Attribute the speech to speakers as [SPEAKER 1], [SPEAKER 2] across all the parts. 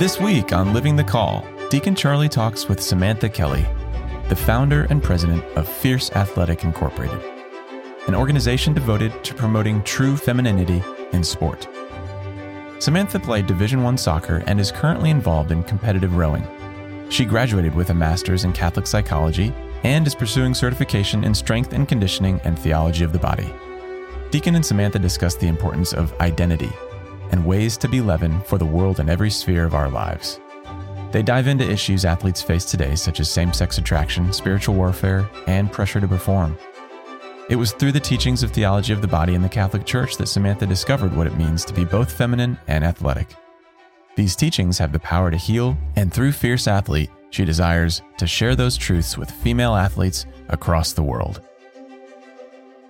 [SPEAKER 1] This week on Living the Call, Deacon Charlie talks with Samantha Kelly, the founder and president of Fierce Athlete Incorporated, an organization devoted to promoting true femininity in sport. Samantha played Division 1 soccer and is currently involved in competitive rowing. She graduated with a master's in Catholic psychology and is pursuing certification in strength and conditioning and theology of the body. Deacon and Samantha discuss the importance of identity and ways to be leaven for the world in every sphere of our lives. They dive into issues athletes face today, such as same sex attraction, spiritual warfare, and pressure to perform. It was through the teachings of theology of the body in the Catholic Church that Samantha discovered what it means to be both feminine and athletic. These teachings have the power to heal, and through Fierce Athlete, she desires to share those truths with female athletes across the world.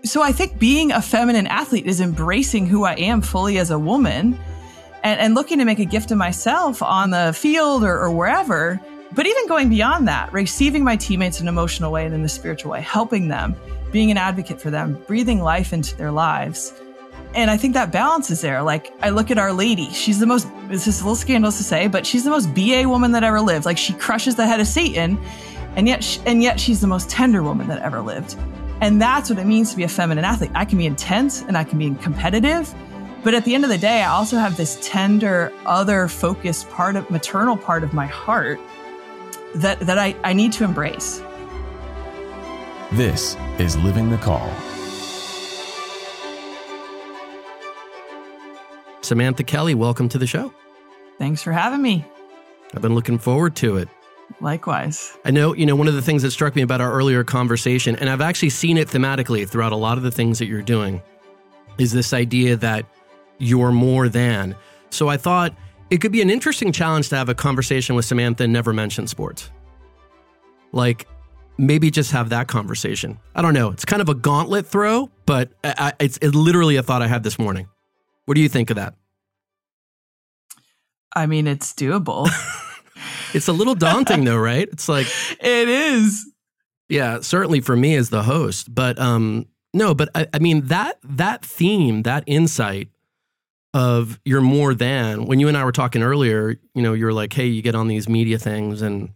[SPEAKER 2] So I think being a feminine athlete is embracing who I am fully as a woman and, and looking to make a gift of myself on the field or, or wherever. But even going beyond that, receiving my teammates in an emotional way and in a spiritual way, helping them, being an advocate for them, breathing life into their lives. And I think that balance is there. Like, I look at Our Lady. She's the most, this is a little scandalous to say, but she's the most BA woman that ever lived. Like, she crushes the head of Satan, and yet, and yet she's the most tender woman that ever lived. And that's what it means to be a feminine athlete. I can be intense and I can be competitive. But at the end of the day, I also have this tender, other focused part of maternal part of my heart that, that I, I need to embrace.
[SPEAKER 1] This is Living the Call.
[SPEAKER 3] Samantha Kelly, welcome to the show.
[SPEAKER 2] Thanks for having me.
[SPEAKER 3] I've been looking forward to it.
[SPEAKER 2] Likewise.
[SPEAKER 3] I know, you know, one of the things that struck me about our earlier conversation, and I've actually seen it thematically throughout a lot of the things that you're doing, is this idea that you're more than. So I thought it could be an interesting challenge to have a conversation with Samantha and never mention sports. Like, maybe just have that conversation. I don't know. It's kind of a gauntlet throw, but I, it's, it's literally a thought I had this morning. What do you think of that?
[SPEAKER 2] I mean, it's doable.
[SPEAKER 3] It's a little daunting though, right? It's like
[SPEAKER 2] it is.
[SPEAKER 3] Yeah, certainly for me as the host, but um no, but I, I mean that that theme, that insight of you're more than when you and I were talking earlier, you know, you're like, hey, you get on these media things and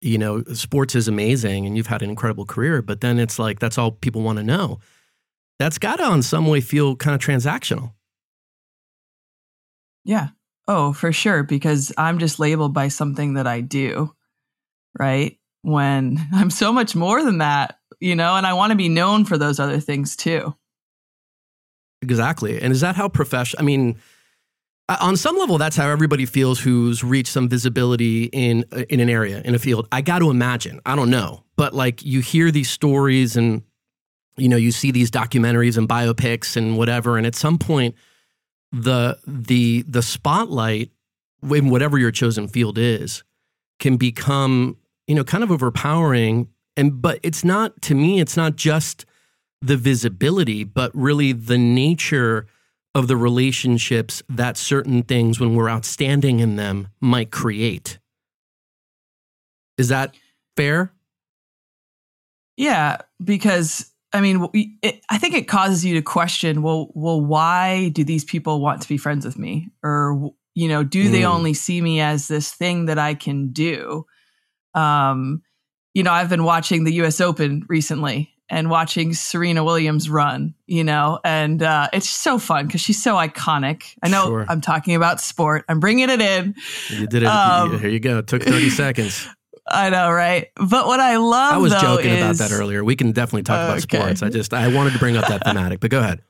[SPEAKER 3] you know, sports is amazing and you've had an incredible career, but then it's like that's all people want to know. That's got to, in some way, feel kind of transactional.
[SPEAKER 2] Yeah. Oh, for sure. Because I'm just labeled by something that I do, right? When I'm so much more than that, you know, and I want to be known for those other things too.
[SPEAKER 3] Exactly. And is that how profession? I mean, uh, on some level, that's how everybody feels who's reached some visibility in uh, in an area in a field. I got to imagine. I don't know, but like you hear these stories and you know you see these documentaries and biopics and whatever, and at some point the the the spotlight in whatever your chosen field is can become you know kind of overpowering. And but it's not to me it's not just the visibility but really the nature of the relationships that certain things when we're outstanding in them might create. Is that fair?
[SPEAKER 2] Yeah because I mean, it, I think it causes you to question, well, well, why do these people want to be friends with me? Or, you know, do mm. they only see me as this thing that I can do? Um, you know, I've been watching the US Open recently and watching Serena Williams run, you know, and uh, it's so fun because she's so iconic. I know sure. I'm talking about sport. I'm bringing it in.
[SPEAKER 3] You did it. Um, Here you go. It took 30 seconds.
[SPEAKER 2] I know, right? But what I love,
[SPEAKER 3] I was
[SPEAKER 2] though,
[SPEAKER 3] joking
[SPEAKER 2] is,
[SPEAKER 3] about that earlier. We can definitely talk about okay. sports. I just I wanted to bring up that thematic, but go ahead.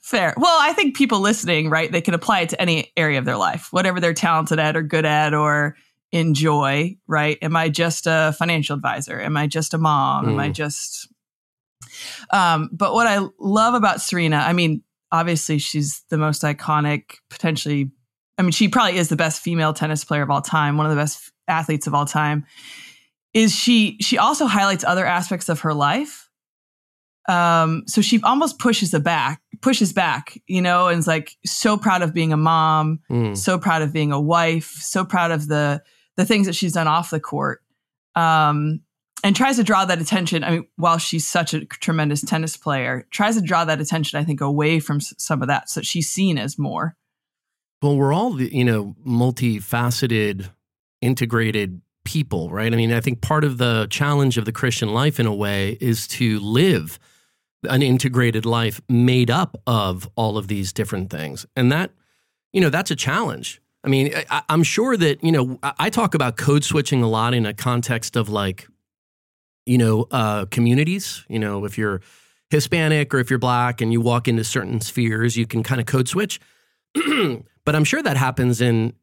[SPEAKER 2] Fair. Well, I think people listening, right, they can apply it to any area of their life, whatever they're talented at or good at or enjoy, right? Am I just a financial advisor? Am I just a mom? Mm. Am I mm. just um, but what I love about Serena, I mean, obviously she's the most iconic, potentially I mean, she probably is the best female tennis player of all time, one of the best athletes of all time is she she also highlights other aspects of her life. Um so she almost pushes it back pushes back you know and is like so proud of being a mom mm. so proud of being a wife so proud of the the things that she's done off the court um and tries to draw that attention. I mean while she's such a tremendous tennis player tries to draw that attention i think away from some of that so she's seen as more.
[SPEAKER 3] Well, we're all, you know, multifaceted, integrated people, right? I mean, I think part of the challenge of the Christian life in a way is to live an integrated life made up of all of these different things. And that, you know, that's a challenge. I mean, I, am sure that, you know, I talk about code switching a lot in a context of like, you know, uh, communities. You know, if you're Hispanic or if you're black and you walk into certain spheres, you can kind of code switch. but I'm sure that happens in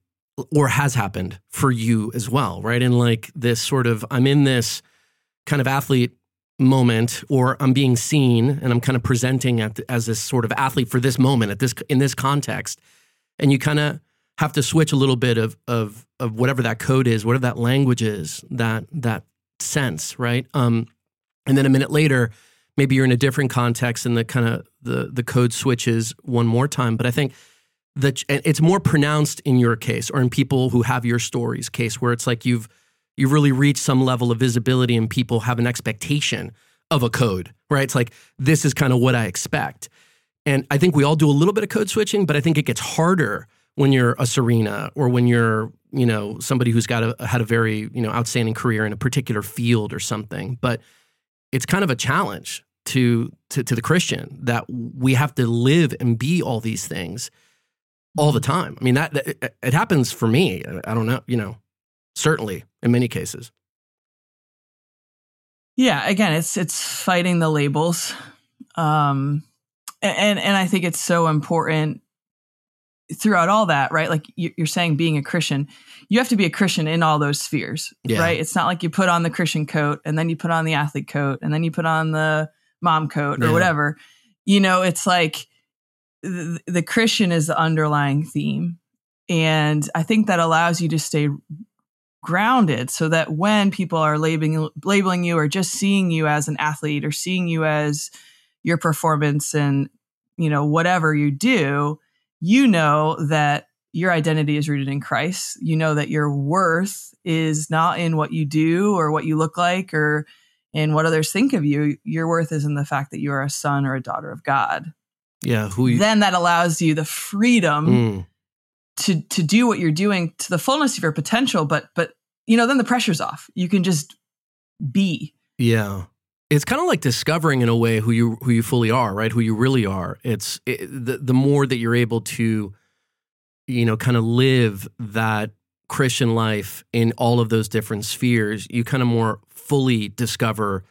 [SPEAKER 3] or has happened for you as well, right? And like this sort of, I'm in this kind of athlete moment, or I'm being seen and I'm kind of presenting the, as this sort of athlete for this moment at this in this context, and you kind of have to switch a little bit of of of whatever that code is, whatever that language is, that that sense, right? Um, and then a minute later, maybe you're in a different context, and the kind of the the code switches one more time. But I think that it's more pronounced in your case or in people who have your stories case where it's like you've you've really reached some level of visibility and people have an expectation of a code right? It's like this is kind of what i expect. And i think we all do a little bit of code switching but i think it gets harder when you're a serena or when you're you know somebody who's got a had a very you know outstanding career in a particular field or something. But it's kind of a challenge to to, to the christian that we have to live and be all these things all the time. I mean, that, that it, happens for me. I don't know, you know, certainly in many cases.
[SPEAKER 2] Yeah, again, it's it's fighting the labels. Um and and I think it's so important throughout all that, right? Like you're saying being a Christian, you have to be a Christian in all those spheres, yeah. right? It's not like you put on the Christian coat and then you put on the athlete coat and then you put on the mom coat or yeah. whatever. You know, it's like the, Christian is the underlying theme. And I think that allows you to stay grounded so that when people are labeling labeling you or just seeing you as an athlete or seeing you as your performance and you know whatever you do you know that your identity is rooted in Christ. You know that your worth is not in what you do or what you look like or in what others think of you. Your worth is in the fact that you are a son or a daughter of God
[SPEAKER 3] yeah, who you,
[SPEAKER 2] then that allows you the freedom mm. to to do what you're doing to the fullness of your potential. But but you know, then the pressure's off. You can just be.
[SPEAKER 3] Yeah. It's kind of like discovering in a way who you who you fully are, right? Who you really are. It's it, the the more that you're able to, you know, kind of live that Christian life in all of those different spheres, you kind of more fully discover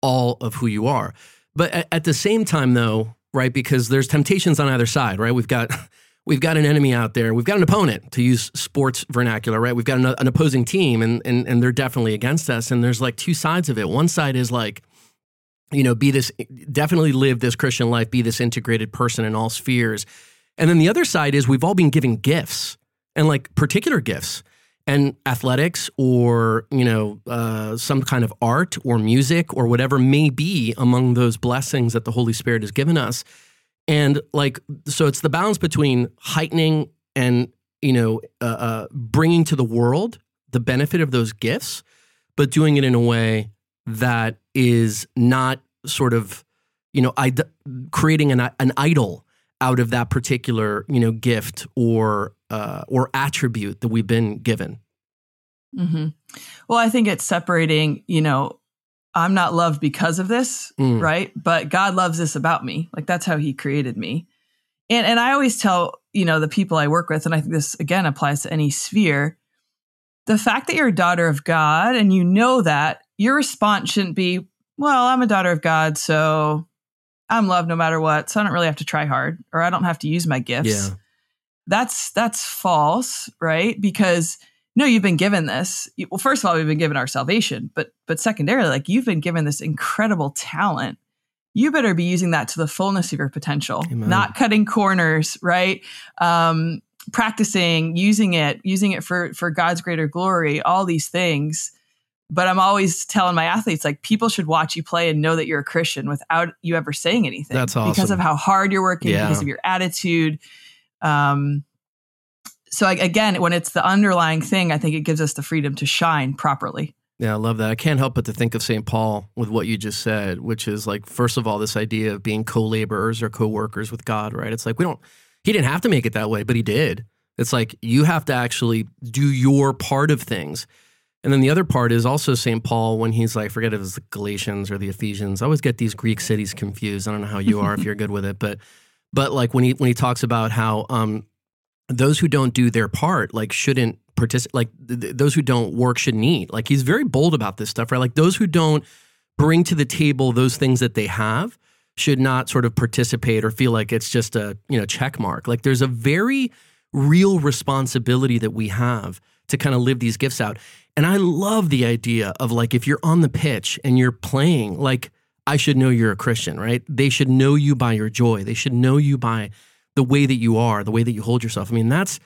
[SPEAKER 3] all of who you are. But at, at the same time, though, right? Because there's temptations on either side, right? We've got we've got an enemy out there. We've got an opponent to use sports vernacular, right? We've got an, an opposing team, and and and they're definitely against us. And there's like two sides of it. One side is like, you know, be this definitely live this Christian life, be this integrated person in all spheres. And then the other side is we've all been given gifts and like particular gifts and athletics or you know uh, some kind of art or music or whatever may be among those blessings that the holy spirit has given us. And like so it's the balance between heightening and you know uh, uh, bringing to the world the benefit of those gifts but doing it in a way that is not sort of you know I- creating an, an idol out of that particular you know gift or uh, or attribute that we've been given.
[SPEAKER 2] Mm-hmm. Well, I think it's separating. You know, I'm not loved because of this, mm. right? But God loves this about me. Like that's how He created me. And and I always tell you know the people I work with, and I think this again applies to any sphere. The fact that you're a daughter of God and you know that your response shouldn't be, well, I'm a daughter of God, so I'm loved no matter what. So I don't really have to try hard or I don't have to use my gifts. Yeah. That's that's false, right? Because no, you've been given this. Well, first of all, we've been given our salvation, but but secondarily, like you've been given this incredible talent. You better be using that to the fullness of your potential, Amen. not cutting corners, right? Um, practicing, using it, using it for for God's greater glory. All these things but I'm always telling my athletes like people should watch you play and know that you're a Christian without you ever saying anything.
[SPEAKER 3] That's awesome.
[SPEAKER 2] Because of how hard you're working, yeah. because of your attitude. Um, so again, when it's the underlying thing, I think it gives us the freedom to shine properly.
[SPEAKER 3] Yeah, I love that. I can't help but to think of St. Paul with what you just said, which is like, first of all, this idea of being co laborers or co workers with God, right? It's like we don't, he didn't have to make it that way, but he did It's like you have to actually do your part of things. And then the other part is also St. Paul when he's like, forget if it's the Galatians or the Ephesians. I always get these Greek cities confused. I don't know how you are if you're good with it, but but like when he when he talks about how um, those who don't do their part like shouldn't participate, like th- th- those who don't work shouldn't eat. Like he's very bold about this stuff, right? Like those who don't bring to the table those things that they have should not sort of participate or feel like it's just a you know check mark. Like there's a very real responsibility that we have to kind of live these gifts out. And I love the idea of like if you're on the pitch and you're playing, like I should know you're a Christian, right? They should know you by your joy. They should know you by the way that you are, the way that you hold yourself. I mean, that's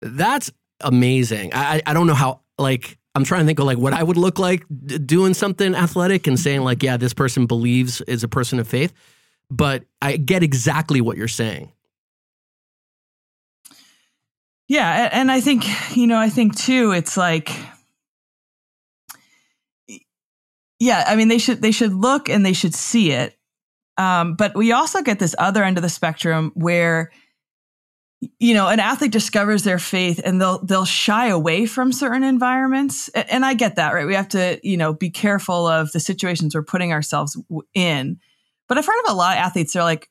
[SPEAKER 3] that's amazing. I I don't know how like I'm trying to think of like what I would look like doing something athletic and saying like, yeah, this person believes is a person of faith. But I get exactly what you're saying.
[SPEAKER 2] Yeah, and I think you know, I think too, it's like, yeah, I mean, they should they should look and they should see it, um, but we also get this other end of the spectrum where, you know, an athlete discovers their faith and they'll they'll shy away from certain environments, and I get that, right? We have to you know be careful of the situations we're putting ourselves in, but I've heard of a lot of athletes. They're like,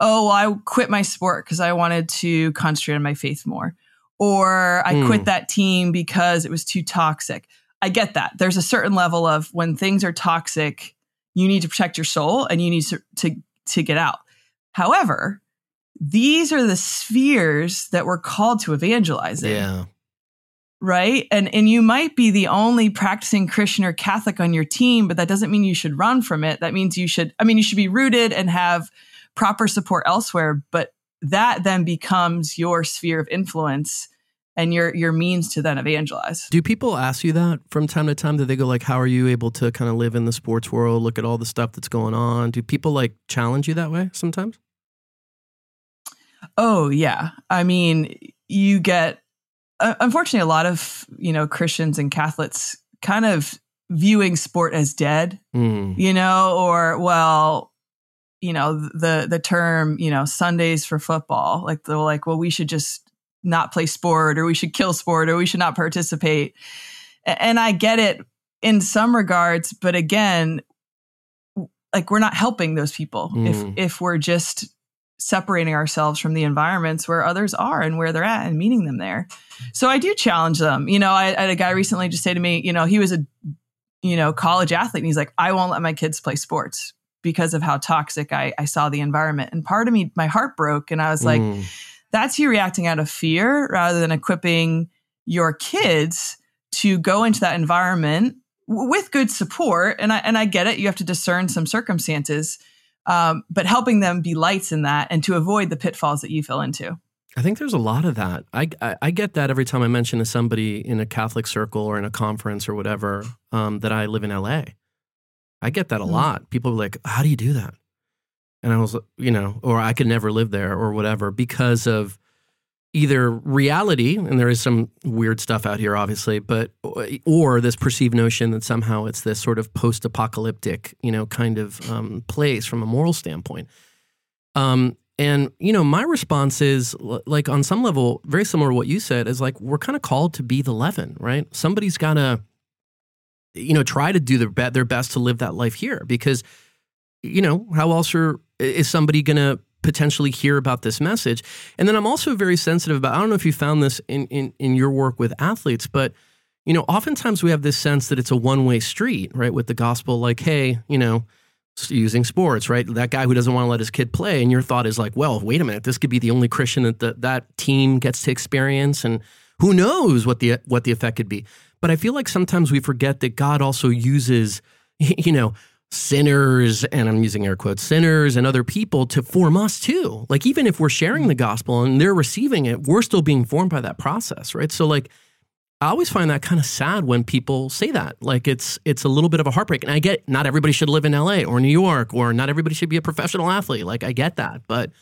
[SPEAKER 2] oh, well, I quit my sport because I wanted to concentrate on my faith more or I mm. quit that team because it was too toxic. I get that. There's a certain level of when things are toxic, you need to protect your soul and you need to to, to get out. However, these are the spheres that we're called to evangelize in.
[SPEAKER 3] Yeah.
[SPEAKER 2] Right? And and you might be the only practicing Christian or Catholic on your team, but that doesn't mean you should run from it. That means you should I mean you should be rooted and have proper support elsewhere, but that then becomes your sphere of influence and your your means to then evangelize.
[SPEAKER 3] Do people ask you that from time to time? Do they go like, "How are you able to kind of live in the sports world? Look at all the stuff that's going on." Do people like challenge you that way sometimes?
[SPEAKER 2] Oh yeah, I mean, you get uh, unfortunately a lot of you know Christians and Catholics kind of viewing sport as dead, mm. you know, or well, you know the the term you know Sundays for football, like they're like, well, we should just not play sport or we should kill sport or we should not participate. And I get it in some regards, but again, like we're not helping those people mm. if if we're just separating ourselves from the environments where others are and where they're at and meeting them there. So I do challenge them. You know, I, I had a guy recently just say to me, you know, he was a you know college athlete and he's like, I won't let my kids play sports because of how toxic I, I saw the environment. And part of me, my heart broke, and I was like. Mm that's you reacting out of fear rather than equipping your kids to go into that environment with good support. And I and I get it. You have to discern some circumstances, um, but helping them be lights in that and to avoid the pitfalls that you fell into.
[SPEAKER 3] I think there's a lot of that. I, I, I get that every time I mention to somebody in a Catholic circle or in a conference or whatever um, that I live in LA. I get that a mm. lot. People are like, "How do you do that?" And I was, you know, or I could never live there or whatever because of either reality, and there is some weird stuff out here, obviously, but or this perceived notion that somehow it's this sort of post-apocalyptic, you know, kind of um, place from a moral standpoint. Um, and you know, my response is like on some level, very similar to what you said, is like we're kind of called to be the leaven, right? Somebody's got to, you know, try to do their, be- their best to live that life here because, you know, how else are is somebody going to potentially hear about this message? And then I'm also very sensitive about, I don't know if you found this in, in, in your work with athletes, but you know, oftentimes we have this sense that it's a one way street, right? With the gospel, like, hey, you know, using sports, right? That guy who doesn't want to let his kid play, and your thought is like, well, wait a minute, this could be the only Christian that the, that team gets to experience, and who knows what the what the effect could be. But I feel like sometimes we forget that God also uses, you know, sinners, and I'm using air quotes, sinners and other people to form us too. Like, even if we're sharing the gospel and they're receiving it, we're still being formed by that process, right? So, like, I always find that kind of sad when people say that. Like it's it's a little bit of a heartbreak. And I get not everybody should live in LA or New York or not everybody should be a professional athlete. Like I get that. But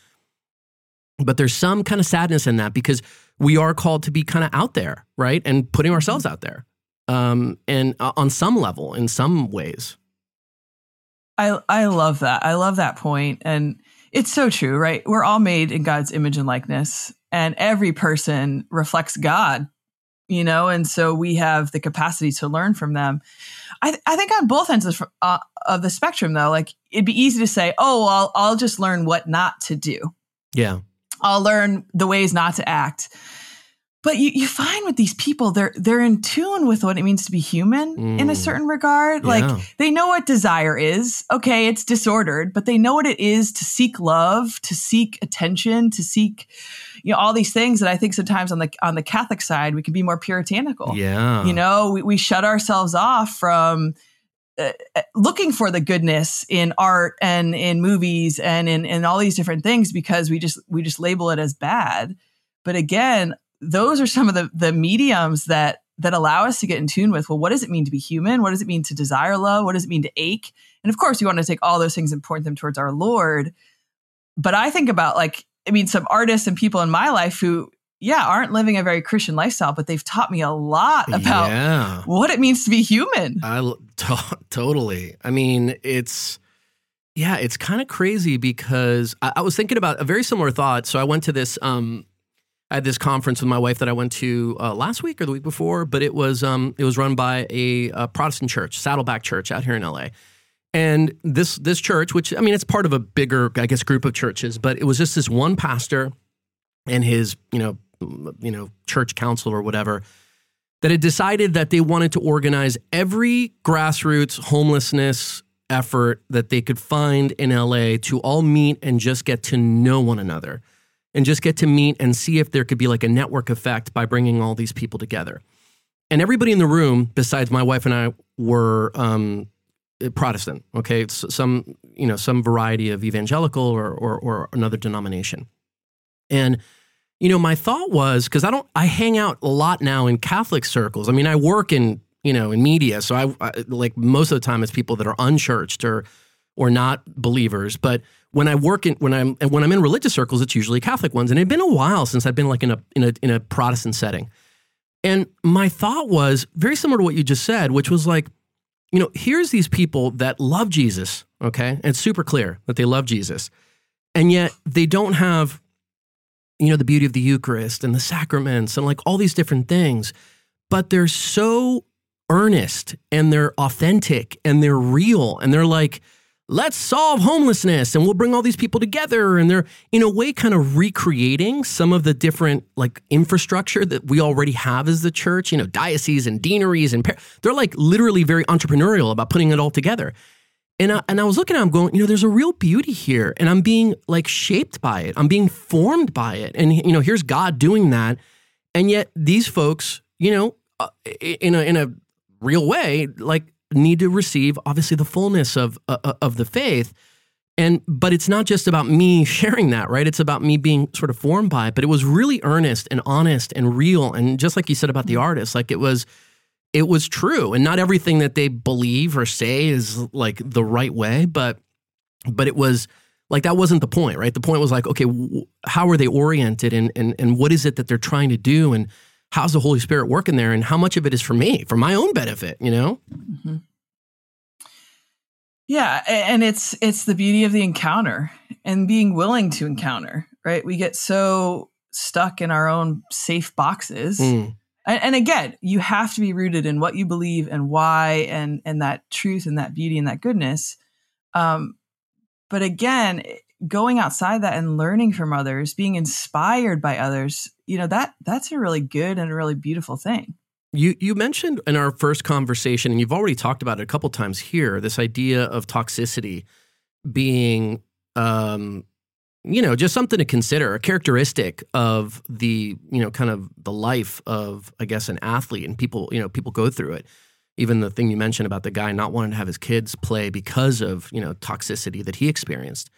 [SPEAKER 3] but there's some kind of sadness in that because we are called to be kind of out there, right? And putting ourselves out there. Um, and uh, on some level, in some ways.
[SPEAKER 2] I I love that. I love that point and it's so true, right? We're all made in God's image and likeness. and every person reflects God, you know, and so we have the capacity to learn from them. I, th- I think on both ends of, uh, of the spectrum, though, like it'd be easy to say, oh, well, I'll, I'll just learn what not to do.
[SPEAKER 3] Yeah.
[SPEAKER 2] I'll learn the ways not to act. But you, you find with these people, they're they're in tune with what it means to be human mm. in a mm. certain regard. Yeah. Like they know what desire is. Okay, it's disordered, but they know what it is to seek love, to seek attention, to seek, you know, all these things that I think sometimes on the on the Catholic side we can be more puritanical.
[SPEAKER 3] Yeah.
[SPEAKER 2] You know, we, we shut ourselves off from uh, uh looking for the goodness in art and in movies and in, in all these different things because we just we just label it as bad. But again, those are some of the the mediums that that allow us to get in tune with well what does it mean to be human? What does it mean to desire love? What does it mean to ache? And of course we want to take all those things and point them towards our lord. But i think about like i mean some artists and people in my life who yeah aren't living a very christian lifestyle but they've taught me a lot about yeah. what it means to be human.
[SPEAKER 3] I to- totally. I mean it's yeah it's kind of crazy because I, I was thinking about a very similar thought. So i went to this um I had this conference with my wife that I went to uh, last week or the week before, but it was um, it was run by a, a, Protestant church, Saddleback Church, out here in LA. And this this church, which I mean, it's part of a bigger, I guess, group of churches, but it was just this one pastor and his, you know, you know, church council or whatever that had decided that they wanted to organize every grassroots homelessness effort that they could find in LA to all meet and just get to know one another and just get to meet and see if there could be like a network effect by bringing all these people together. And everybody in the room, besides my wife and I, were um, Protestant. Okay, it's some you know some variety of evangelical or, or, or another denomination. And you know, my thought was because I don't, I hang out a lot now in Catholic circles. I mean, I work in you know in media, so I, I like most of the time it's people that are unchurched or or not believers, but when I work in when I'm when I'm in religious circles, it's usually Catholic ones, and it'd been a while since I've been like in a in a in a Protestant setting. And my thought was very similar to what you just said, which was like, you know, here's these people that love Jesus, okay? And it's super clear that they love Jesus. And yet they don't have, you know, the beauty of the Eucharist and the sacraments and like all these different things, but they're so earnest and they're authentic and they're real and they're like, let's solve homelessness and we'll bring all these people together. And they're in a way kind of recreating some of the different like infrastructure that we already have as the church you know dioceses and deaneries and par- they're like literally very entrepreneurial about putting it all together. And I, and I was looking at them going you know there's a real beauty here and i'm being like shaped by it. I'm being formed by it. And you know here's god doing that. And yet these folks you know uh, in a in a real way like need to receive obviously the fullness of uh, uh, of the faith. And but it's not just about me sharing that right? It's about me being sort of formed by it. But it was really earnest and honest and real. And just like you said about the mm-hmm. artist like it was it was true. And not everything that they believe or say is like the right way but but it was like that wasn't the point right? The point was like okay how are they oriented? And and and what is it that they're trying to do? And how's the Holy Spirit working there and how much of it is for me, for my own benefit, you know? Mm-hmm.
[SPEAKER 2] Yeah, and it's it's the beauty of the encounter and being willing to encounter, right? We get so stuck in our own safe boxes. Mm. And, and again, you have to be rooted in what you believe and why and and that truth and that beauty and that goodness. Um, but again, going outside that and learning from others, being inspired by others, you know, that that's a really good and a really beautiful thing.
[SPEAKER 3] You you mentioned in our first conversation, and you've already talked about it a couple times here, this idea of toxicity being um, you know, just something to consider, a characteristic of the, you know, kind of the life of, I guess, an athlete and people, you know, people go through it. Even the thing you mentioned about the guy not wanting to have his kids play because of, you know, toxicity that he experienced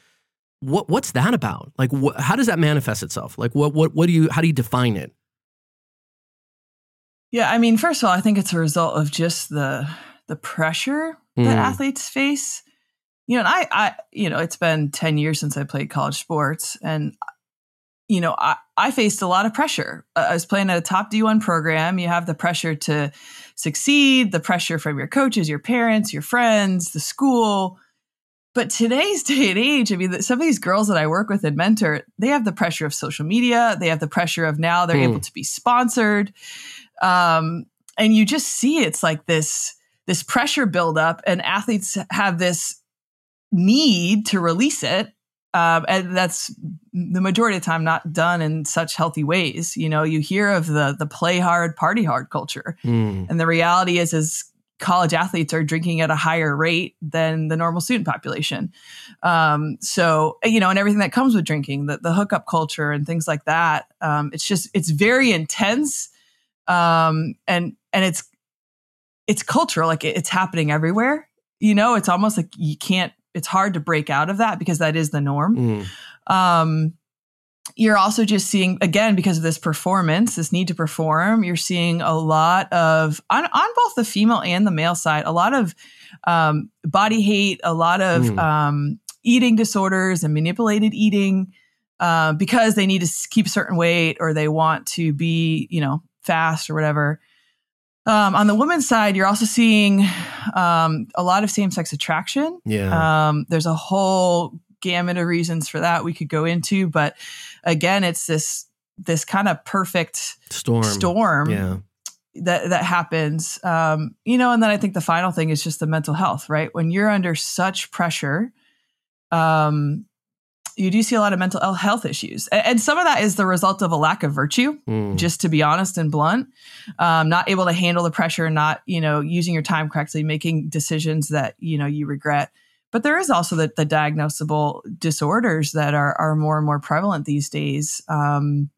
[SPEAKER 3] what what's that about? Like, wh- how does that manifest itself? Like, what what what do you how do you define it?
[SPEAKER 2] Yeah, I mean, first of all, I think it's a result of just the the pressure that mm. athletes face. You know, and I, I, you know, it's been ten years since I played college sports, and you know, I, I faced a lot of pressure. I was playing at a top D1 program. You have the pressure to succeed, the pressure from your coaches, your parents, your friends, the school but today's day and age, I mean, some of these girls that I work with and mentor, they have the pressure of social media. They have the pressure of now they're hmm. able to be sponsored. Um, and you just see it's like this this pressure buildup, and athletes have this need to release it. Um, and that's the majority of the time not done in such healthy ways. You know, you hear of the the play hard, party hard culture, mm. and the reality is is college athletes are drinking at a higher rate than the normal student population. Um, so you know, and everything that comes with drinking, the the hookup culture and things like that. Um, it's just it's very intense, um, and and it's it's cultural. Like it's happening everywhere. You know, it's almost like you can't it's hard to break out of that because that is the norm. Mm. You're also just seeing again because of this performance, this need to perform. You're seeing a lot of on on both the female and the male side, a lot of um, body hate, a lot of mm. um, eating disorders and manipulated eating uh, because they need to keep a certain weight or they want to be, you know, fast or whatever. Um, on the women's side, you're also seeing um, a lot of same sex attraction.
[SPEAKER 3] Yeah.
[SPEAKER 2] Um, there's a whole gamut of reasons for that we could go into, but again, it's this this kind of perfect
[SPEAKER 3] storm.
[SPEAKER 2] Storm.
[SPEAKER 3] Yeah.
[SPEAKER 2] That that happens. Um, you know, and then I think the final thing is just the mental health, right? When you're under such pressure, um, you do see a lot of mental health issues. And some of that is the result of a lack of virtue, mm. just to be honest and blunt. Um, not able to handle the pressure, not, you know, using your time correctly, making decisions that, you know, you regret. But there is also the, the diagnosable disorders that are, are more and more prevalent these days um,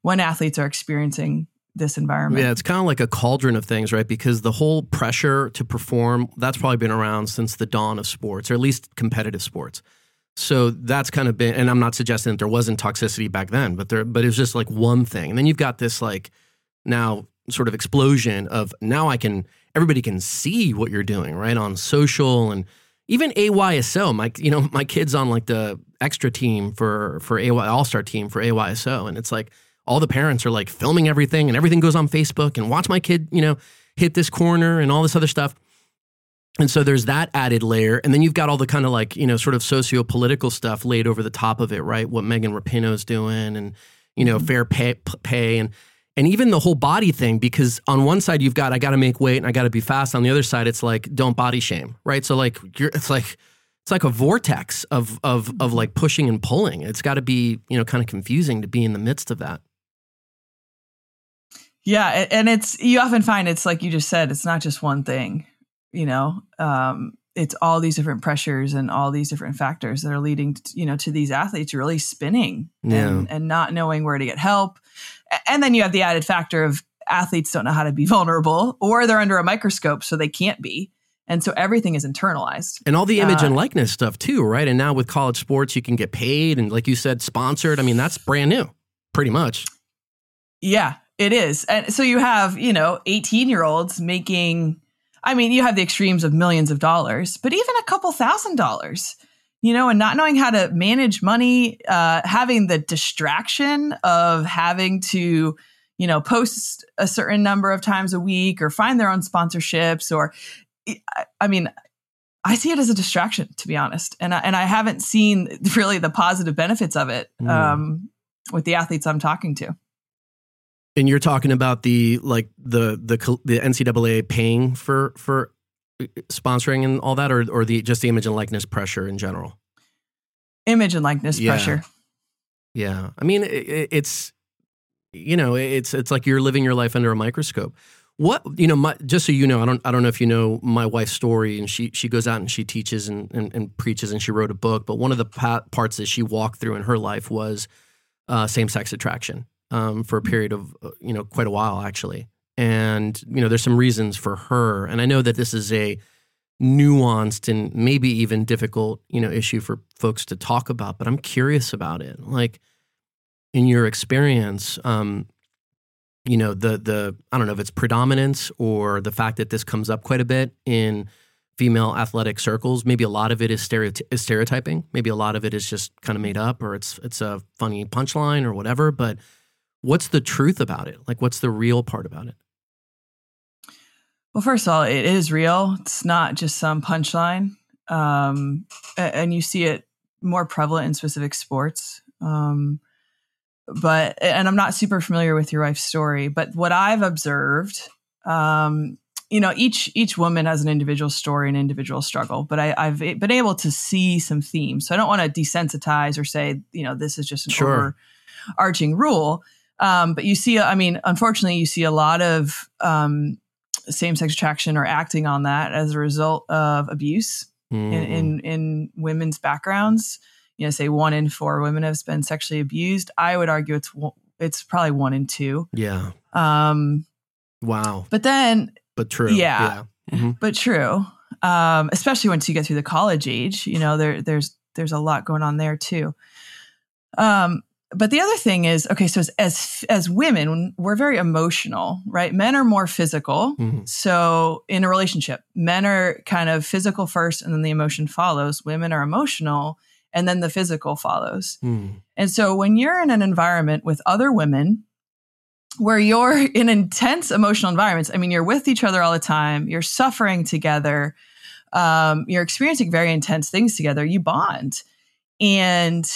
[SPEAKER 2] when athletes are experiencing this environment.
[SPEAKER 3] Yeah, it's kind of like a cauldron of things, right? Because the whole pressure to perform, that's probably been around since the dawn of sports, or at least competitive sports. So that's kind of been, and I'm not suggesting that there wasn't toxicity back then, but there, but it was just like one thing. And then you've got this like now sort of explosion of now I can, everybody can see what you're doing, right? On social and even AYSO. My, you know, my kid's on like the extra team for, for AY, All Star team for AYSO. And it's like all the parents are like filming everything and everything goes on Facebook and watch my kid, you know, hit this corner and all this other stuff. And so there's that added layer. And then you've got all the kind of like, you know, sort of socio political stuff laid over the top of it, right? What Megan Rapinoe's doing and, you know, mm-hmm. fair pay, pay and, and even the whole body thing, because on one side you've got, I got to make weight and I got to be fast. On the other side, it's like, don't body shame, right? So like, you're, it's like, it's like a vortex of, of, of like pushing and pulling. It's got to be, you know, kind of confusing to be in the midst of that.
[SPEAKER 2] Yeah. And it's, you often find it's like you just said, it's not just one thing you know um, it's all these different pressures and all these different factors that are leading to, you know to these athletes really spinning yeah. and, and not knowing where to get help and then you have the added factor of athletes don't know how to be vulnerable or they're under a microscope so they can't be. And so everything is internalized.
[SPEAKER 3] And all the image uh, and likeness stuff too right? And now with college sports you can get paid and like you said sponsored. I mean that's brand new pretty much.
[SPEAKER 2] Yeah it is. And so you have you know 18 year olds making I mean, you have the extremes of millions of dollars, but even a couple thousand dollars, you know, and not knowing how to manage money, uh, having the distraction of having to, you know, post a certain number of times a week or find their own sponsorships or, I mean, I see it as a distraction, to be honest, and I, and I haven't seen really the positive benefits of it mm. um, with the athletes I'm talking to.
[SPEAKER 3] And you're talking about the like the the the NCAA paying for for sponsoring and all that, or or the just the image and likeness pressure in general.
[SPEAKER 2] Image and likeness yeah. pressure.
[SPEAKER 3] Yeah, I mean it, it's you know it's it's like you're living your life under a microscope. What you know, my, just so you know, I don't I don't know if you know my wife's story, and she she goes out and she teaches and and, and preaches, and she wrote a book. But one of the pa- parts that she walked through in her life was uh, same sex attraction um, for a period of uh, you know quite a while actually, and you know there's some reasons for her, and I know that this is a nuanced and maybe even difficult you know issue for folks to talk about, but I'm curious about it. Like in your experience, um, you know the the I don't know if it's predominance or the fact that this comes up quite a bit in female athletic circles. Maybe a lot of it is, stereoty- is stereotyping. Maybe a lot of it is just kind of made up, or it's it's a funny punchline or whatever. But what's the truth about it? Like, what's the real part about it?
[SPEAKER 2] Well, first of all, it is real. It's not just some punchline. um, and you see it more prevalent in specific sports. Um, but and I'm not super familiar with your wife's story, but what I've observed, um, you know, each each woman has an individual story, and individual struggle. But I, have been able to see some themes, so I don't want to desensitize or say, you know, this is just an sure. overarching rule. Um, but you see, I mean, unfortunately, you see a lot of um, same-sex attraction or acting on that as a result of abuse mm. in, in, in women's backgrounds. You know, say one in four women have been sexually abused. I would argue it's it's probably one in two.
[SPEAKER 3] Yeah. Um. Wow.
[SPEAKER 2] But then.
[SPEAKER 3] But true.
[SPEAKER 2] Yeah. yeah. Mm-hmm. But true. Um, especially once you get through the college age, you know, there there's there's a lot going on there too. Um, but the other thing is okay so as as, as women we're very emotional right? Men are more physical. Mm-hmm. so in a relationship men are kind of physical first and then the emotion follows. Women are emotional and then the physical follows. Mm. and so when you're in an environment with other women where you're in intense emotional environments i mean you're with each other all the time you're suffering together um, you're experiencing very intense things together you bond. And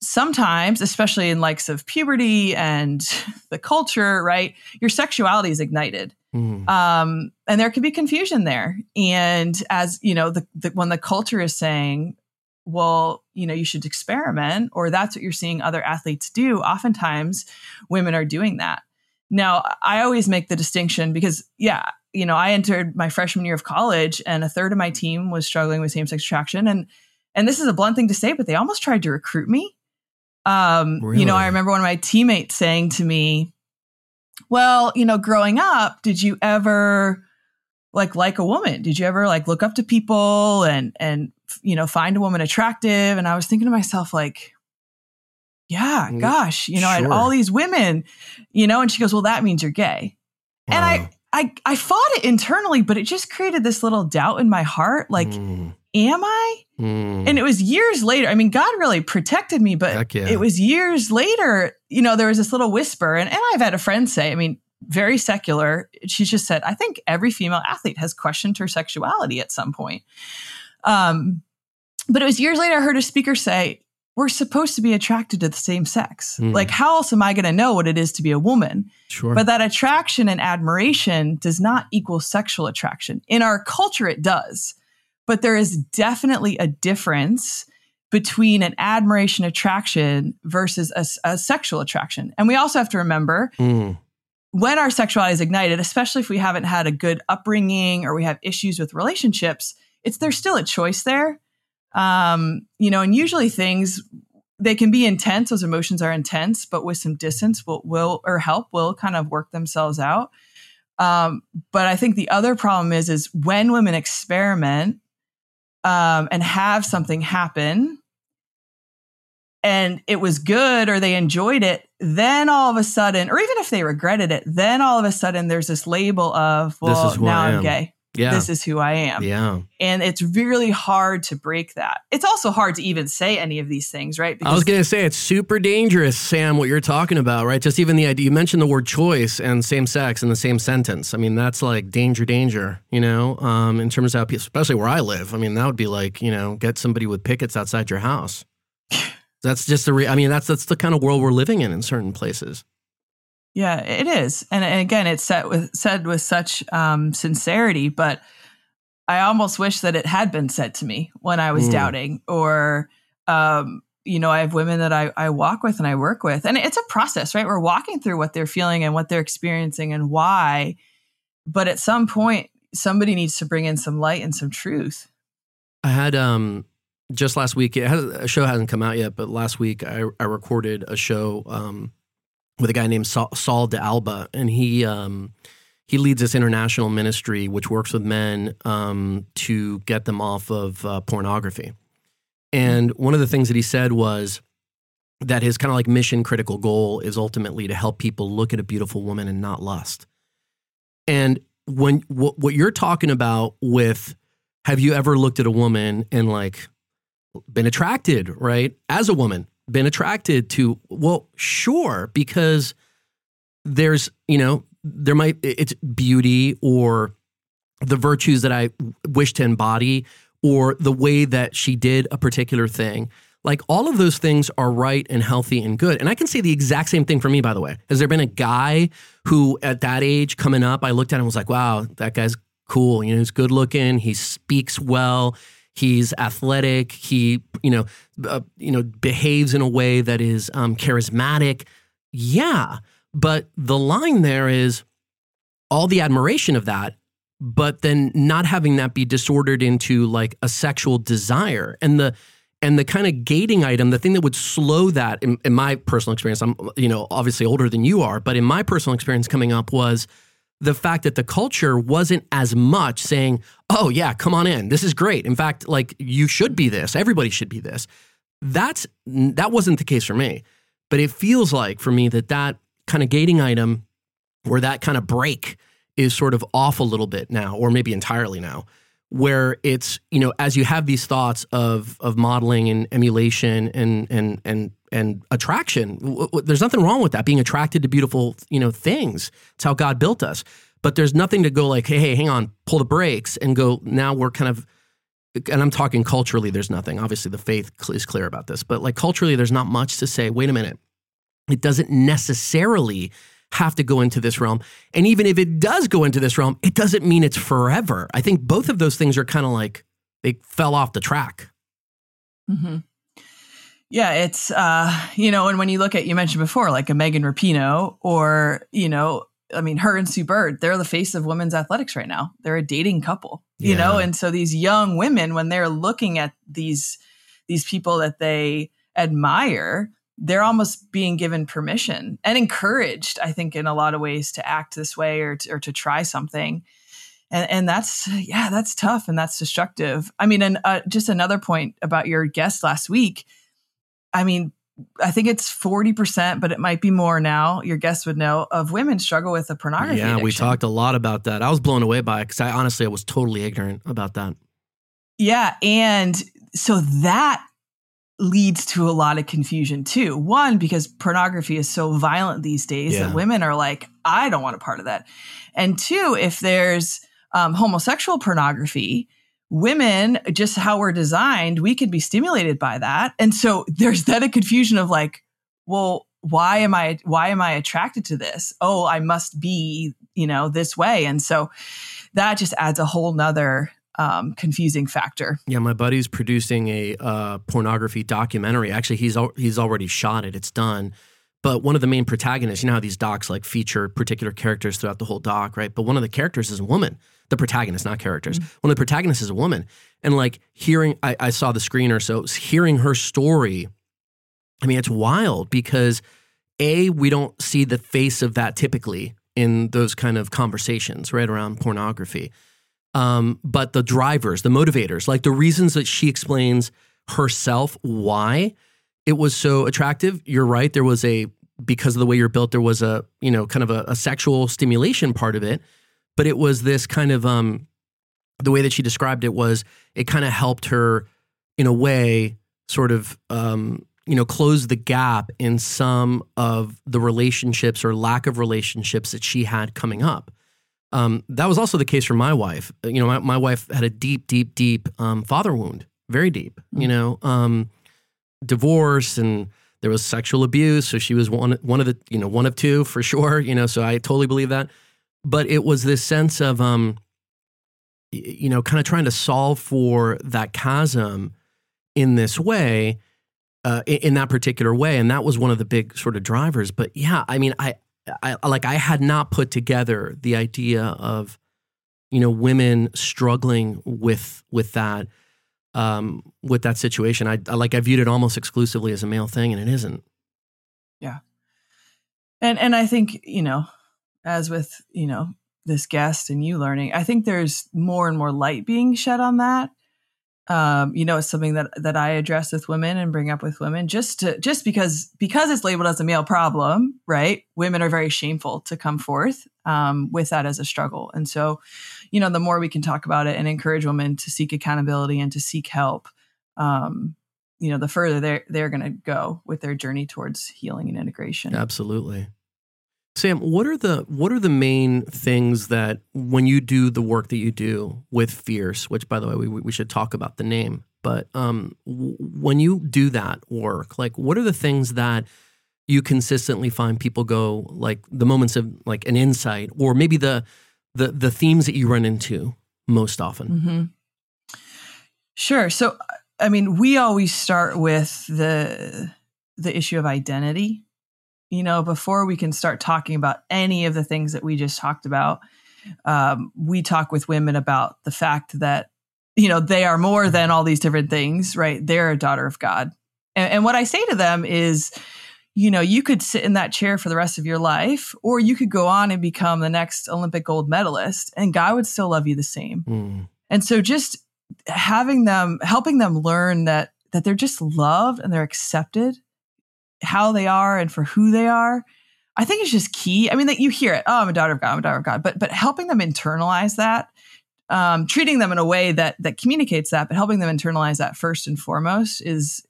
[SPEAKER 2] sometimes, especially in likes of puberty and the culture, right, your sexuality is ignited. Mm. Um, and there can be confusion there. And as you know, the, the, when the culture is saying, well, you know, you should experiment, or that's what you're seeing other athletes do, oftentimes women are doing that. Now, I always make the distinction because, yeah, you know, I entered my freshman year of college and a third of my team was struggling with same sex attraction. And and this is a blunt thing to say, but they almost tried to recruit me um, really? You know, I remember one of my teammates saying to me, "Well, you know, growing up, did you ever like like a woman? Did you ever like look up to people and and you know find a woman attractive?" And I was thinking to myself, like, "Yeah, mm, gosh, you know, sure. I had all these women, you know." And she goes, "Well, that means you're gay," wow. and I. I, I fought it internally, but it just created this little doubt in my heart. Like, mm am I? Mm. And it was years later. I mean, God really protected me, but yeah. it was years later, you know, there was this little whisper. And, and I've had a friend say, I mean, very secular. She just said, I think every female athlete has questioned her sexuality at some point. Um, but it was years later, I heard a speaker say, we're supposed to be attracted to the same sex. Mm. Like, how else am I going to know what it is to be a woman?
[SPEAKER 3] Sure.
[SPEAKER 2] But that attraction and admiration does not equal sexual attraction. In our culture, it does but there is definitely a difference between an admiration attraction versus a, a sexual attraction. And we also have to remember mm. when our sexuality is ignited, especially if we haven't had a good upbringing or we have issues with relationships, it's there's still a choice there. Um, you know, and usually things they can be intense, those emotions are intense, but with some distance will will or help will kind of work themselves out. Um, but I think the other problem is is when women experiment um, and have something happen and it was good or they enjoyed it, then all of a sudden, or even if they regretted it, then all of a sudden there's this label of, well, now I'm gay. Yeah. This is who I am.
[SPEAKER 3] Yeah.
[SPEAKER 2] And it's really hard to break that. It's also hard to even say any of these things, right?
[SPEAKER 3] Because I was going to say it's super dangerous, Sam, what you're talking about, right? Just even the idea, you mentioned the word choice and same sex in the same sentence. I mean, that's like danger, danger, you know, um, in terms of how, especially where I live. I mean, that would be like, you know, get somebody with pickets outside your house. that's just the, re- I mean, that's, that's the kind of world we're living in in certain places.
[SPEAKER 2] Yeah, it is, and, and again, it's said with said with such um, sincerity. But I almost wish that it had been said to me when I was mm. doubting, or um, you know, I have women that I, I walk with and I work with, and it's a process, right? We're walking through what they're feeling and what they're experiencing and why. But at some point, somebody needs to bring in some light and some truth.
[SPEAKER 3] I had um just last week. It has, a show hasn't come out yet, but last week I, I recorded a show um, with a guy named Saul, de Alba, and he um, he leads this international ministry which works with men um, to get them off of uh, pornography. And one of the things that he said was that his kind of like mission critical goal is ultimately to help people look at a beautiful woman and not lust. And when what, what you're talking about with have you ever looked at a woman and like been attracted, right? As a woman, been attracted to? Well, sure, because there's, you know, there might, it's beauty or the virtues that I wish to embody or the way that she did a particular thing. Like all of those things are right and healthy and good. And I can say the exact same thing for me, by the way. Has there been a guy who at that age coming up, I looked at him and was like, wow, that guy's cool. You know, he's good looking. He speaks well. He's athletic. He, you know, uh, you know, behaves in a way that is um, charismatic. Yeah, but the line there is all the admiration of that, but then not having that be disordered into like a sexual desire and the and the kind of gating item, the thing that would slow that, in, in my personal experience, I'm you know obviously older than you are, but in my personal experience coming up was the fact that the culture wasn't as much saying, "Oh yeah, come on in. This is great. In fact, like you should be this. Everybody should be this." That's that wasn't the case for me. But it feels like for me that that kind of gating item where that kind of break is sort of off a little bit now or maybe entirely now where it's you know as you have these thoughts of of modeling and emulation and and and and attraction w- w- there's nothing wrong with that being attracted to beautiful you know things it's how god built us but there's nothing to go like hey hey hang on pull the brakes and go now we're kind of and i'm talking culturally there's nothing obviously the faith is clear about this but like culturally there's not much to say wait a minute it doesn't necessarily have to go into this realm. And even if it does go into this realm, it doesn't mean it's forever. I think both of those things are kind of like they fell off the track.
[SPEAKER 2] Mm-hmm. Yeah, it's uh, you know, and when you look at you mentioned before, like a Megan Rapinoe, or you know, I mean, her and Sue Bird, they're the face of women's athletics right now. They're a dating couple, you yeah. know, and so these young women, when they're looking at these these people that they admire, they're almost being given permission and encouraged, I think, in a lot of ways to act this way or to, or to try something. And, and that's, yeah, that's tough and that's destructive. I mean, and uh, just another point about your guest last week. I mean, I think it's 40%, but it might be more now. Your guests would know of women struggle with a pornography.
[SPEAKER 3] Yeah,
[SPEAKER 2] addiction.
[SPEAKER 3] we talked a lot about that. I was blown away by it because I honestly I was totally ignorant about that.
[SPEAKER 2] Yeah. And so that leads to a lot of confusion too. One, because pornography is so violent these days yeah. that women are like, I don't want a part of that. And two, if there's um, homosexual pornography, women, just how we're designed, we can be stimulated by that. And so there's then a confusion of like, well, why am I why am I attracted to this? Oh, I must be, you know, this way. And so that just adds a whole nother um, confusing factor.
[SPEAKER 3] Yeah, my buddy's producing a uh, pornography documentary. Actually, he's al- he's already shot it. It's done. But one of the main protagonists, you know how these docs like feature particular characters throughout the whole doc, right? But one of the characters is a woman. The protagonist, not characters. Mm-hmm. One of the protagonists is a woman. And like hearing, I, I saw the screener, so hearing her story, I mean, it's wild because A, we don't see the face of that typically in those kind of conversations, right, around pornography um, but the drivers, the motivators, like the reasons that she explains herself why it was so attractive. You're right. There was a because of the way you're built, there was a you know kind of a, a sexual stimulation part of it, but it was this kind of um, the way that she described it was it kind of helped her in a way sort of um, you know close the gap in some of the relationships or lack of relationships that she had coming up um, that was also the case for my wife. Uh, you know, my, my wife had a deep, deep, deep um, father wound, very deep. Mm-hmm. You know, um, divorce and there was sexual abuse. So she was one one of the you know one of two for sure. You know, so I totally believe that. But it was this sense of um, you know, kind of trying to solve for that chasm in this way. Uh, in, that particular way, and that was one of the big sort of drivers. But yeah, I mean, I I like I had not put together the idea of you know women struggling with with that um, with that situation. I, I like I viewed it almost exclusively as a male thing, and it isn't.
[SPEAKER 2] Yeah, and and I think you know, as with you know this guest and you learning, I think there's more and more light being shed on that um, you know, it's something that that I address with women and bring up with women just to just because because it's labeled as a male problem, right? Women are very shameful to come forth um, with that as a struggle, and so, you know, the more we can talk about it and encourage women to seek accountability and to seek help, um, you know, the further they're they're going to go with their journey towards healing and integration.
[SPEAKER 3] Absolutely. Sam, what are the what are the main things that when you do the work that you do with Fierce, which by the way we we should talk about the name, but um, w- when you do that work, like what are the things that you consistently find people go like the moments of like an insight or maybe the the the themes that you run into most often?
[SPEAKER 2] Mm-hmm. Sure. So, I mean, we always start with the the issue of identity. You know, before we can start talking about any of the things that we just talked about, um, we talk with women about the fact that you know they are more than all these different things, right? They're a daughter of God, and, and what I say to them is, you know, you could sit in that chair for the rest of your life, or you could go on and become the next Olympic gold medalist, and God would still love you the same.
[SPEAKER 3] Mm.
[SPEAKER 2] And so, just having them helping them learn that that they're just loved and they're accepted how they are and for who they are i think it's just key i mean that you hear it oh i'm a daughter of god i'm a daughter of god but but helping them internalize that um, treating them in a way that that communicates that but helping them internalize that first and foremost is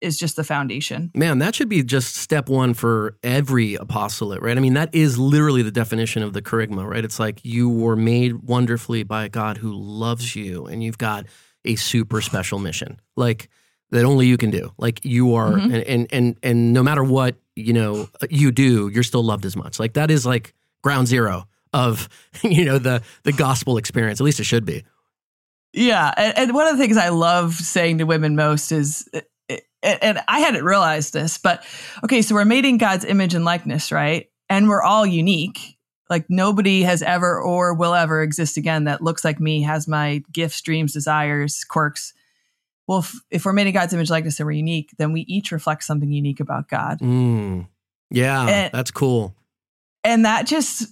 [SPEAKER 2] is just the foundation
[SPEAKER 3] Man, that should be just step one for every apostolate, right? I mean, that is literally the definition of the charisma, right? It's like you were made wonderfully by a God who loves you, and you've got a super special mission, like that only you can do. Like you are,
[SPEAKER 2] Mhm.
[SPEAKER 3] and, and and and no matter what you know you do, you're still loved as much. Like that is like ground zero of you know the the gospel experience. At least it should be.
[SPEAKER 2] Yeah, and, and one of the things I love saying to women most is, and- and I hadn't realized this, but okay, so we're made in God's image and likeness, right? And we're all unique. Like nobody has ever or will ever exist again that looks like me, has my gifts, dreams, desires, quirks. Well, if, if we're made in God's image, likeness, and we're unique, then we each reflect something unique about God,
[SPEAKER 3] Mm. Yeah,
[SPEAKER 2] And-
[SPEAKER 3] that's cool.
[SPEAKER 2] and that just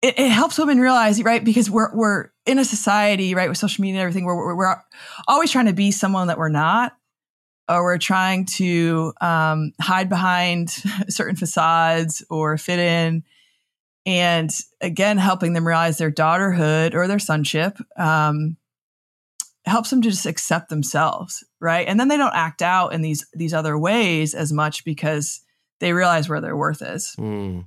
[SPEAKER 2] it, it helps women realize, right? Because we're we're in a society, right, with social media and everything, where we're, we're always trying to be someone that we're not, or we're trying to um, hide behind certain facades or fit in. And again, helping them realize their daughterhood or their sonship um, helps them to just accept themselves, right? And then they don't act out in these these other ways as much because they realize where their worth is.
[SPEAKER 3] Mm.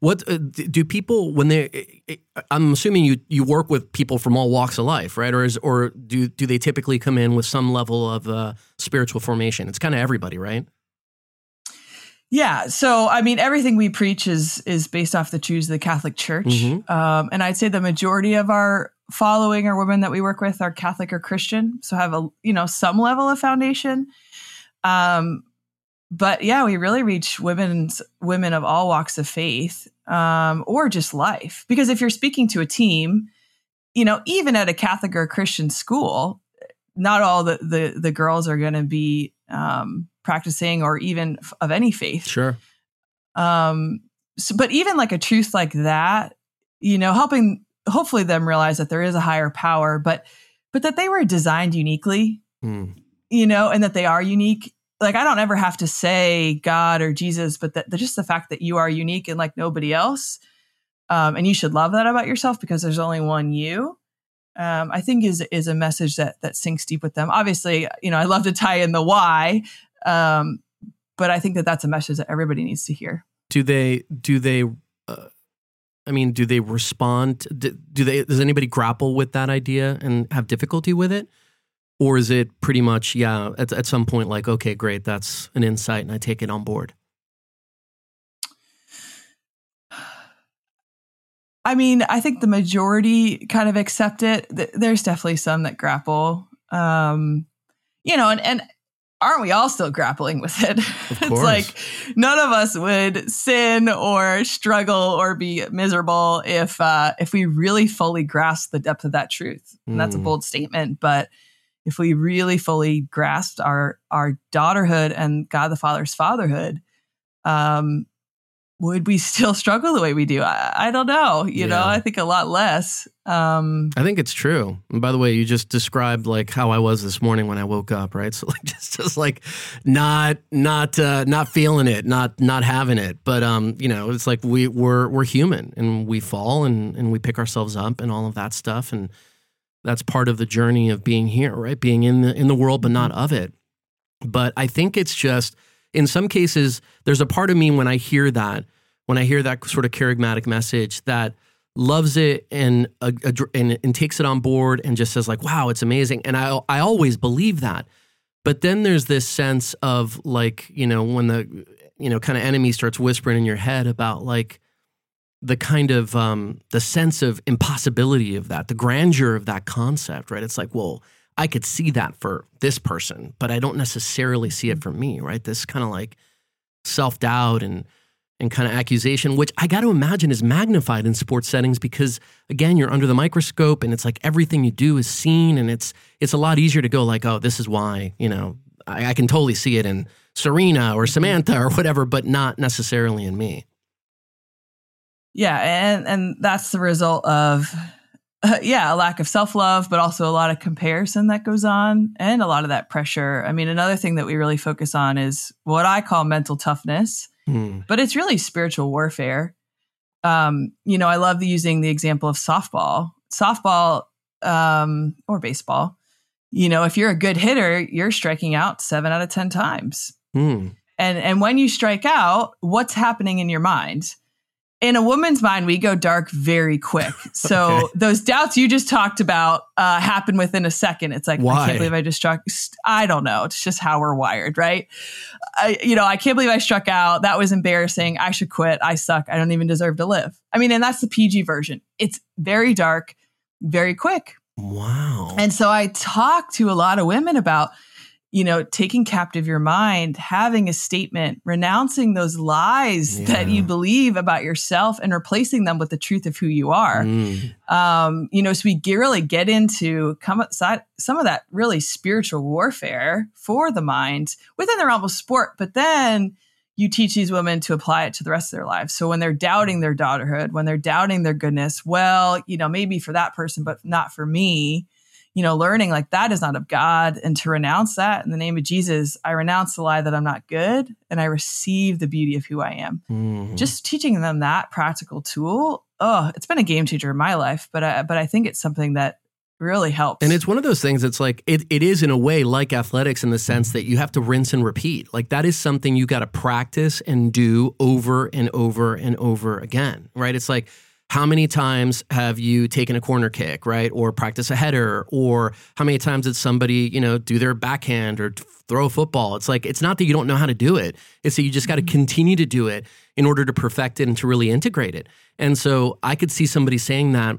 [SPEAKER 3] What uh, do people when they? I'm assuming you you work with people from all walks of life, right? Or is or do do they typically come in with some level of uh, spiritual formation? It's kind of everybody, right?
[SPEAKER 2] Yeah. So, I mean, everything we preach is is based off the truths of the Catholic Church,
[SPEAKER 3] Mhm.
[SPEAKER 2] um, and I'd say the majority of our following or women that we work with are Catholic or Christian, so have a you know some level of foundation. Um, but yeah, we really reach women's women of all walks of faith, um, or just life. Because if you're speaking to a team, you know, even at a Catholic or Christian school, not all the the, the girls are going to be um, practicing or even f- of any faith.
[SPEAKER 3] Sure.
[SPEAKER 2] Um, so, but even like a truth like that, you know, helping hopefully them realize that there is a higher power, but but that they were designed uniquely,
[SPEAKER 3] Mm.
[SPEAKER 2] you know, and that they are unique. Like I don't ever have to say God or Jesus, but that, just the fact that you are unique and like nobody else, um, and you should love that about yourself because there's only one you. Um, I think is is a message that that sinks deep with them. Obviously, you know, I love to tie in the why, um, but I think that that's a message that everybody needs to hear.
[SPEAKER 3] Do they? Do they? I mean, do they respond? Do, do they? Does anybody grapple with that idea and have difficulty with it? Or is it pretty much, yeah, at, at some point, like, okay, great, that's an insight and I take it on board?
[SPEAKER 2] I mean, I think the majority kind of accept it. There's definitely some that grapple. Um, you know, and, and aren't we all still grappling with it? It's like none of us would sin or struggle or be miserable if uh, if we really fully grasp the depth of that truth. And that's a
[SPEAKER 3] Mm.
[SPEAKER 2] bold statement, but if we really fully grasped our our daughterhood and God the Father's fatherhood, um, would we still struggle the way we do? I, I don't know. You know, I think a lot less. Um,
[SPEAKER 3] I think it's true. And by the way, you just described like how I was this morning when I woke up, right? So like just just like not not uh, not feeling it, not not having it. But um, you know, it's like we we're we're human and we fall and and we pick ourselves up and all of that stuff and that's part of the journey of being here, right? Being in the in the world but not of it. But I think it's just in some cases there's a part of me when I hear that when I hear that sort of charismatic message that loves it and, uh, and and takes it on board and just says like, "Wow, it's amazing." And I I always believe that. But then there's this sense of like, you know, when the you know kind of enemy starts whispering in your head about like the kind of um, the sense of impossibility of that, the grandeur of that concept, right? It's like, well, I could see that for this person, but I don't necessarily see it for me, right? This kind of like self doubt and and kind of accusation, which I got to imagine is magnified in sports settings because again, you're under the microscope and it's like everything you do is seen, and it's it's a lot easier to go like, oh, this is why, you know, I, I can totally see it in Serena or Samantha or whatever, but not necessarily in me.
[SPEAKER 2] Yeah, and and that's the result of uh, yeah, a lack of self-love, but also a lot of comparison that goes on and a lot of that pressure. I mean, another thing that we really focus on is what I call mental toughness mm. but it's really spiritual warfare. Um, you know, I love using the example of softball. Softball um, or baseball. You know, if you're a good hitter, you're striking out seven out of ten times. Mm. And and when you strike out, what's happening in your mind? In a woman's mind, we go dark very quick. So okay. those doubts you just talked about uh, happen within a second. It's like
[SPEAKER 3] Why?
[SPEAKER 2] I can't believe I just struck. I don't know. It's just how we're wired, right? I, you know, I can't believe I struck out. That was embarrassing. I should quit. I suck. I don't even deserve to live. I mean, and that's the PG version. It's very dark, very quick.
[SPEAKER 3] Wow.
[SPEAKER 2] And so I talk to a lot of women about you know, taking captive your mind, having a statement, renouncing those lies yeah. that you believe about yourself and replacing them with the truth of who you are. Mm. Um, you know, so we really get into come outside some of that really spiritual warfare for the mind within the realm of sport, but then you teach these women to apply it to the rest of their lives. So when they're doubting their daughterhood, when they're doubting their goodness, well, you know, maybe for that person, but not for me you know, learning like that is not of God and to renounce that in the name of Jesus, I renounce the lie that I'm not good and I receive the beauty of who I am. Mm-hmm. Just teaching them that practical tool, oh, it's been a game changer in my life, but I, but I think it's something that really helps.
[SPEAKER 3] And it's one of those things that's like it, it is in a way like athletics in the sense that you have to rinse and repeat. Like that is something you got to practice and do over and over and over again, right? It's like how many times have you taken a corner kick, right? Or practice a header? Or how many times did somebody, you know, do their backhand or throw a football? It's like, it's not that you don't know how to do it. It's that you just got to mm-hmm. continue to do it in order to perfect it and to really integrate it. And so I could see somebody saying that,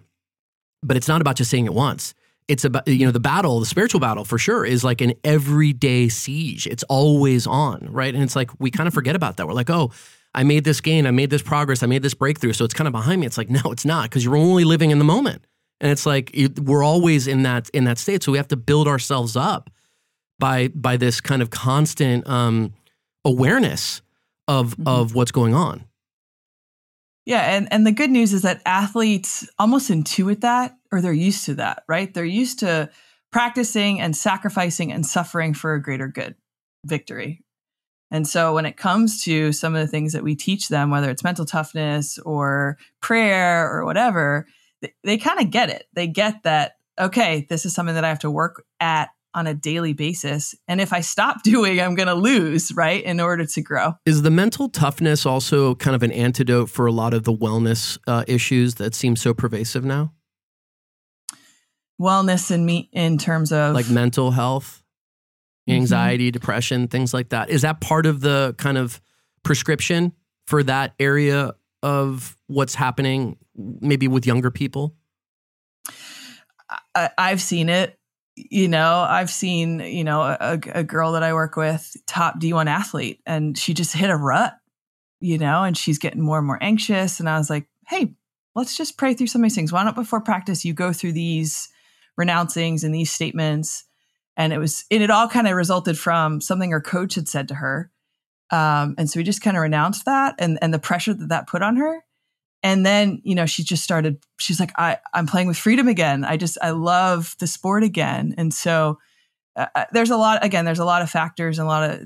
[SPEAKER 3] but it's not about just saying it once. It's about, you know, the battle, the spiritual battle for sure is like an everyday siege. It's always on, right? And it's like, we kind of forget about that. We're like, oh, I made this gain, I made this progress, I made this breakthrough. So it's kind of behind me. It's like, no, it's not because you're only living in the moment. And it's like it, we're always in that in that state. So we have to build ourselves up by by this kind of constant um, awareness of mm-hmm. of what's going on.
[SPEAKER 2] Yeah, and and the good news is that athletes almost intuit that or they're used to that, right? They're used to practicing and sacrificing and suffering for a greater good, victory, and so when it comes to some of the things that we teach them, whether it's mental toughness or prayer or whatever, they, they kind of get it. They get that, okay, this is something that I have to work at on a daily basis. And if I stop doing, I'm going to lose, right? In order to grow.
[SPEAKER 3] Is the mental toughness also kind of an antidote for a lot of the wellness uh, issues that seem so pervasive now?
[SPEAKER 2] Wellness in me in terms of
[SPEAKER 3] like mental health. Anxiety, mm-hmm. depression, things like that. Is that part of the kind of prescription for that area of what's happening maybe with younger people?
[SPEAKER 2] I, have seen it. You know, I've seen, you know, a, a girl that I work with, top D1 athlete, and she just hit a rut, you know, and she's getting more and more anxious. And I was like, hey, let's just pray through some of these things. Why not before practice, you go through these renouncings and these statements and it was and it all kind of resulted from something her coach had said to her. Um, and so we just kind of renounced that and and the pressure that that put on her. And then you know she just started she's like i i'm playing with freedom again. I just i love the sport again. And so uh, uh there's a lot again there's a lot of factors and a lot of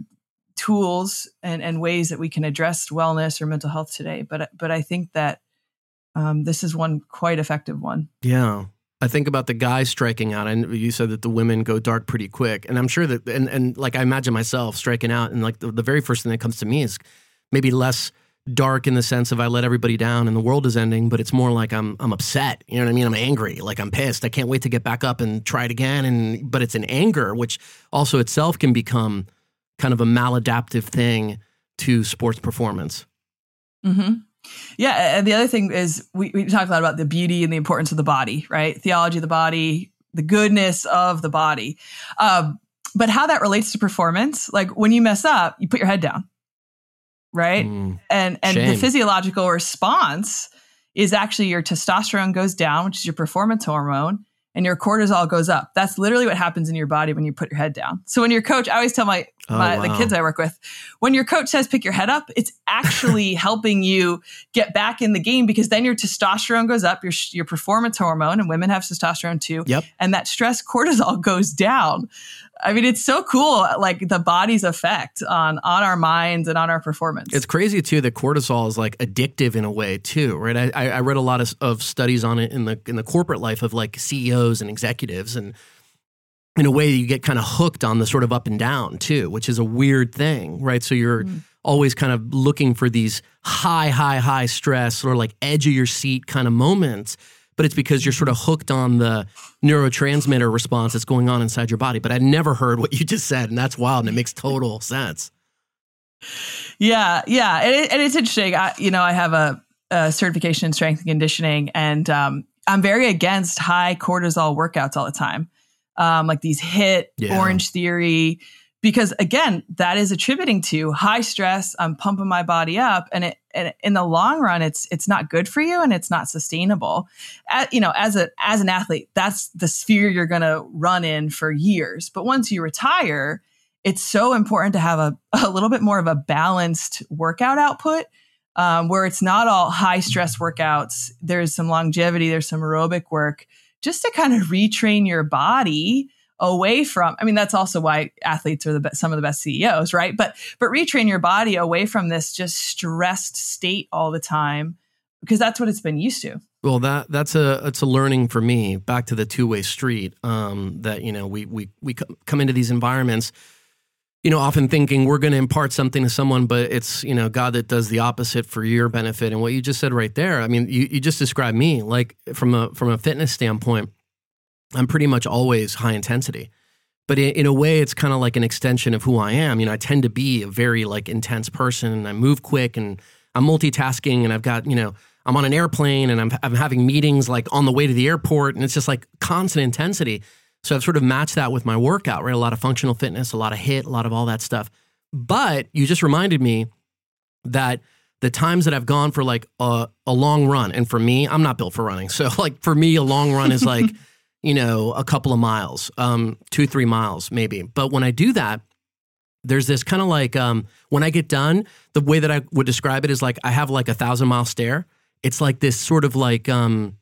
[SPEAKER 2] tools and and ways that we can address wellness or mental health today. But but i think that um, this is one quite effective one.
[SPEAKER 3] Yeah I think about the guys striking out, and you said that the women go dark pretty quick, and I'm sure that, and and like I imagine myself striking out, and like the, the very first thing that comes to me is maybe less dark in the sense of I let everybody down and the world is ending, but it's more like I'm I'm upset. You know what I mean? I'm angry, like I'm pissed. I can't wait to get back up and try it again. And but it's an anger, which also itself can become kind of a maladaptive thing to sports performance.
[SPEAKER 2] Mm-hmm. Yeah, and the other thing is we, we talk a lot about the beauty and the importance of the body, right? Theology of the body, the goodness of the body. Um, but how that relates to performance, like when you mess up, you put your head down, right? Mm, and and shame. the physiological response is actually your testosterone goes down, which is your performance hormone, and your cortisol goes up. That's literally what happens in your body when you put your head down. So when your coach, I always tell my, oh, wow. the kids I work with, when your coach says pick your head up, it's actually helping you get back in the game because then your testosterone goes up, your your performance hormone, and women have testosterone too.
[SPEAKER 3] Yep.
[SPEAKER 2] And that stress cortisol goes down. I mean, it's so cool, like the body's effect on on our minds and on our performance.
[SPEAKER 3] It's crazy too that cortisol is like addictive in a way too, right? I, I read a lot of, of studies on it in the in the corporate life of like CEOs and executives, and in a way you get kind of hooked on the sort of up and down too, which is a weird thing, right? So you're mm. always kind of looking for these high, high, high stress or like edge of your seat kind of moments but it's because you're sort of hooked on the neurotransmitter response that's going on inside your body. But I never heard what you just said, and that's wild, and it makes total sense.
[SPEAKER 2] Yeah, yeah, and, it, and it's interesting. I, you know, I have a, a, certification in strength and conditioning, and um, I'm very against high cortisol workouts all the time, um, like these HIIT yeah. Orangetheory because again that is attributing to high stress i'm pumping my body up and it and in the long run it's it's not good for you and it's not sustainable. At, you know as a as an athlete that's the sphere you're going to run in for years. But once you retire it's so important to have a, a little bit more of a balanced workout output um, where it's not all high stress workouts. There's some longevity there's some aerobic work just to kind of retrain your body away from i mean that's also why athletes are the best, some of the best ceos right? But but retrain your body away from this just stressed state all the time because that's what it's been used to.
[SPEAKER 3] Well that that's a it's a learning for me back to the two-way street um, that you know we we we come into these environments you know often thinking we're going to impart something to someone but it's you know god that does the opposite for your benefit. And what you just said right there i mean you, you just described me like from a from a fitness standpoint I'm pretty much always high intensity. But in, in a way, it's kind of like an extension of who I am. You know, I tend to be a very like intense person and I move quick and I'm multitasking and I've got, you know, I'm on an airplane and I'm, I'm having meetings like on the way to the airport and it's just like constant intensity. So I've sort of matched that with my workout, right? A lot of functional fitness, a lot of HIIT, a lot of all that stuff. But you just reminded me that the times that I've gone for like a, a long run, and for me, I'm not built for running. So like for me, a long run is like you know, a couple of miles, um, two, three miles maybe. But when I do that, there's this kind of like um, when I get done, the way that I would describe it is like I have like a thousand mile stare. It's like this sort of like um,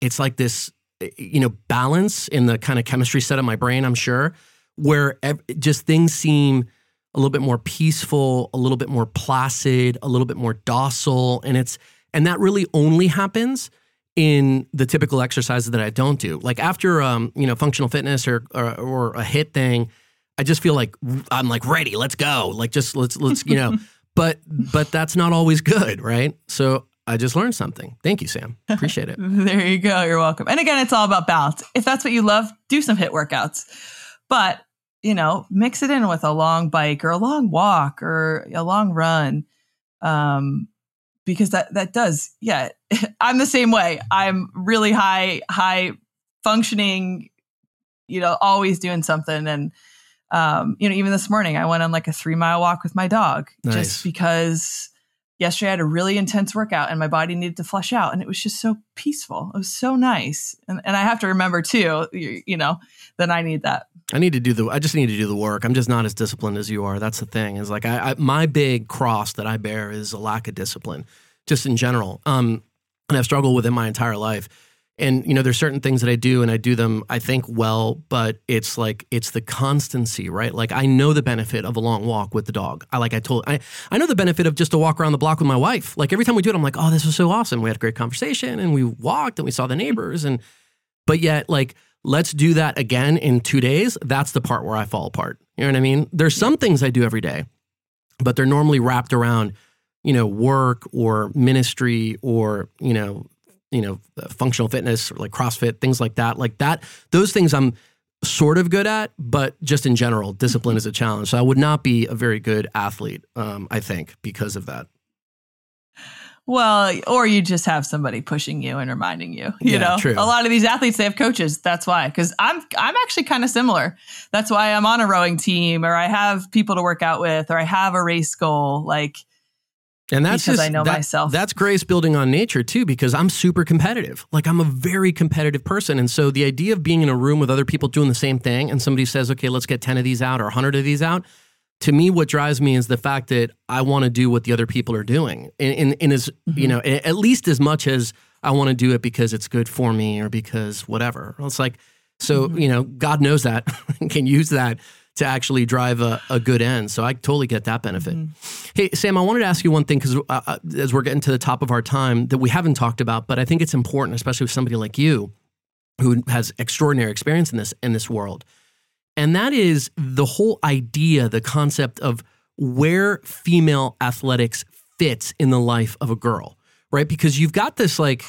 [SPEAKER 3] it's like this eh, you know balance in the kind of chemistry set of my brain. I'm sure where ev- just things seem a little bit more peaceful, a little bit more placid, a little bit more docile, and it's and that really only happens in the typical exercises that I don't do. Like after um, you know, functional fitness or, or or a HIIT thing, I just feel like I'm like ready, let's go. Like just let's let's, you know, but but that's not always good, right? So I just learned something. Thank you, Sam. Appreciate it.
[SPEAKER 2] there you go. You're welcome. And again, it's all about balance. If that's what you love, do some HIIT workouts. But, you know, mix it in with a long bike or a long walk or a long run. Um, because that that does yeah i'm the same way. I'm really high high functioning you know always doing something. And um you know even this morning i went on like a three mile walk with my dog nice. just because yesterday i had a really intense workout and my body needed to flush out and it was just so peaceful. It was so nice. And, and i have to remember too you, you know that i need that
[SPEAKER 3] I need to do the. I just need to do the work. I'm just not as disciplined as you are. That's the thing. Is like I, I my big cross that I bear is a lack of discipline, just in general. Um, and I've struggled with it my entire life. And you know, there's certain things that I do, and I do them, I think, well. But it's like it's the constancy, right? Like I know the benefit of a long walk with the dog. I like I told I I know the benefit of just a walk around the block with my wife. Like every time we do it, I'm like, oh, this was so awesome. We had a great conversation, and we walked, and we saw the neighbors, and but yet like let's do that again in two days. That's the part where I fall apart. You know what I mean? There's some things I do every day, but they're normally wrapped around you know, work or ministry or, you know, you know, functional fitness or like CrossFit, things like that. Like that, those things I'm sort of good at, but just in general, discipline is a challenge. So I would not be a very good athlete, um, I think, because of that.
[SPEAKER 2] Well, or you just have somebody pushing you and reminding you. You
[SPEAKER 3] Yeah,
[SPEAKER 2] know,
[SPEAKER 3] true.
[SPEAKER 2] a lot of these athletes they have coaches. That's why. Because I'm I'm actually kind of similar. That's why I'm on a rowing team, or I have people to work out with, or I have a race goal. Like,
[SPEAKER 3] And that's
[SPEAKER 2] Because
[SPEAKER 3] just,
[SPEAKER 2] I know
[SPEAKER 3] that-
[SPEAKER 2] myself.
[SPEAKER 3] That's grace building on nature too, because I'm super competitive. Like I'm a very competitive person. And so the idea of being in a room with other people doing the same thing and somebody says, okay, let's get 10 of these out or 100 of these out. To me, what drives me is the fact that I want to do what the other people are doing. In, in, in as, you know, at least as much as I want to do it because it's good for me or because whatever. It's like, so, you know, God knows that can use that to actually drive a, a good end. So I totally get that benefit. Hey, Sam, I wanted to ask you one thing because uh, uh, as we're getting to the top of our time that we haven't talked about, but I think it's important, especially with somebody like you who has extraordinary experience in this in this world. And that is the whole idea, the concept of where female athletics fits in the life of a girl, right? Because you've got this like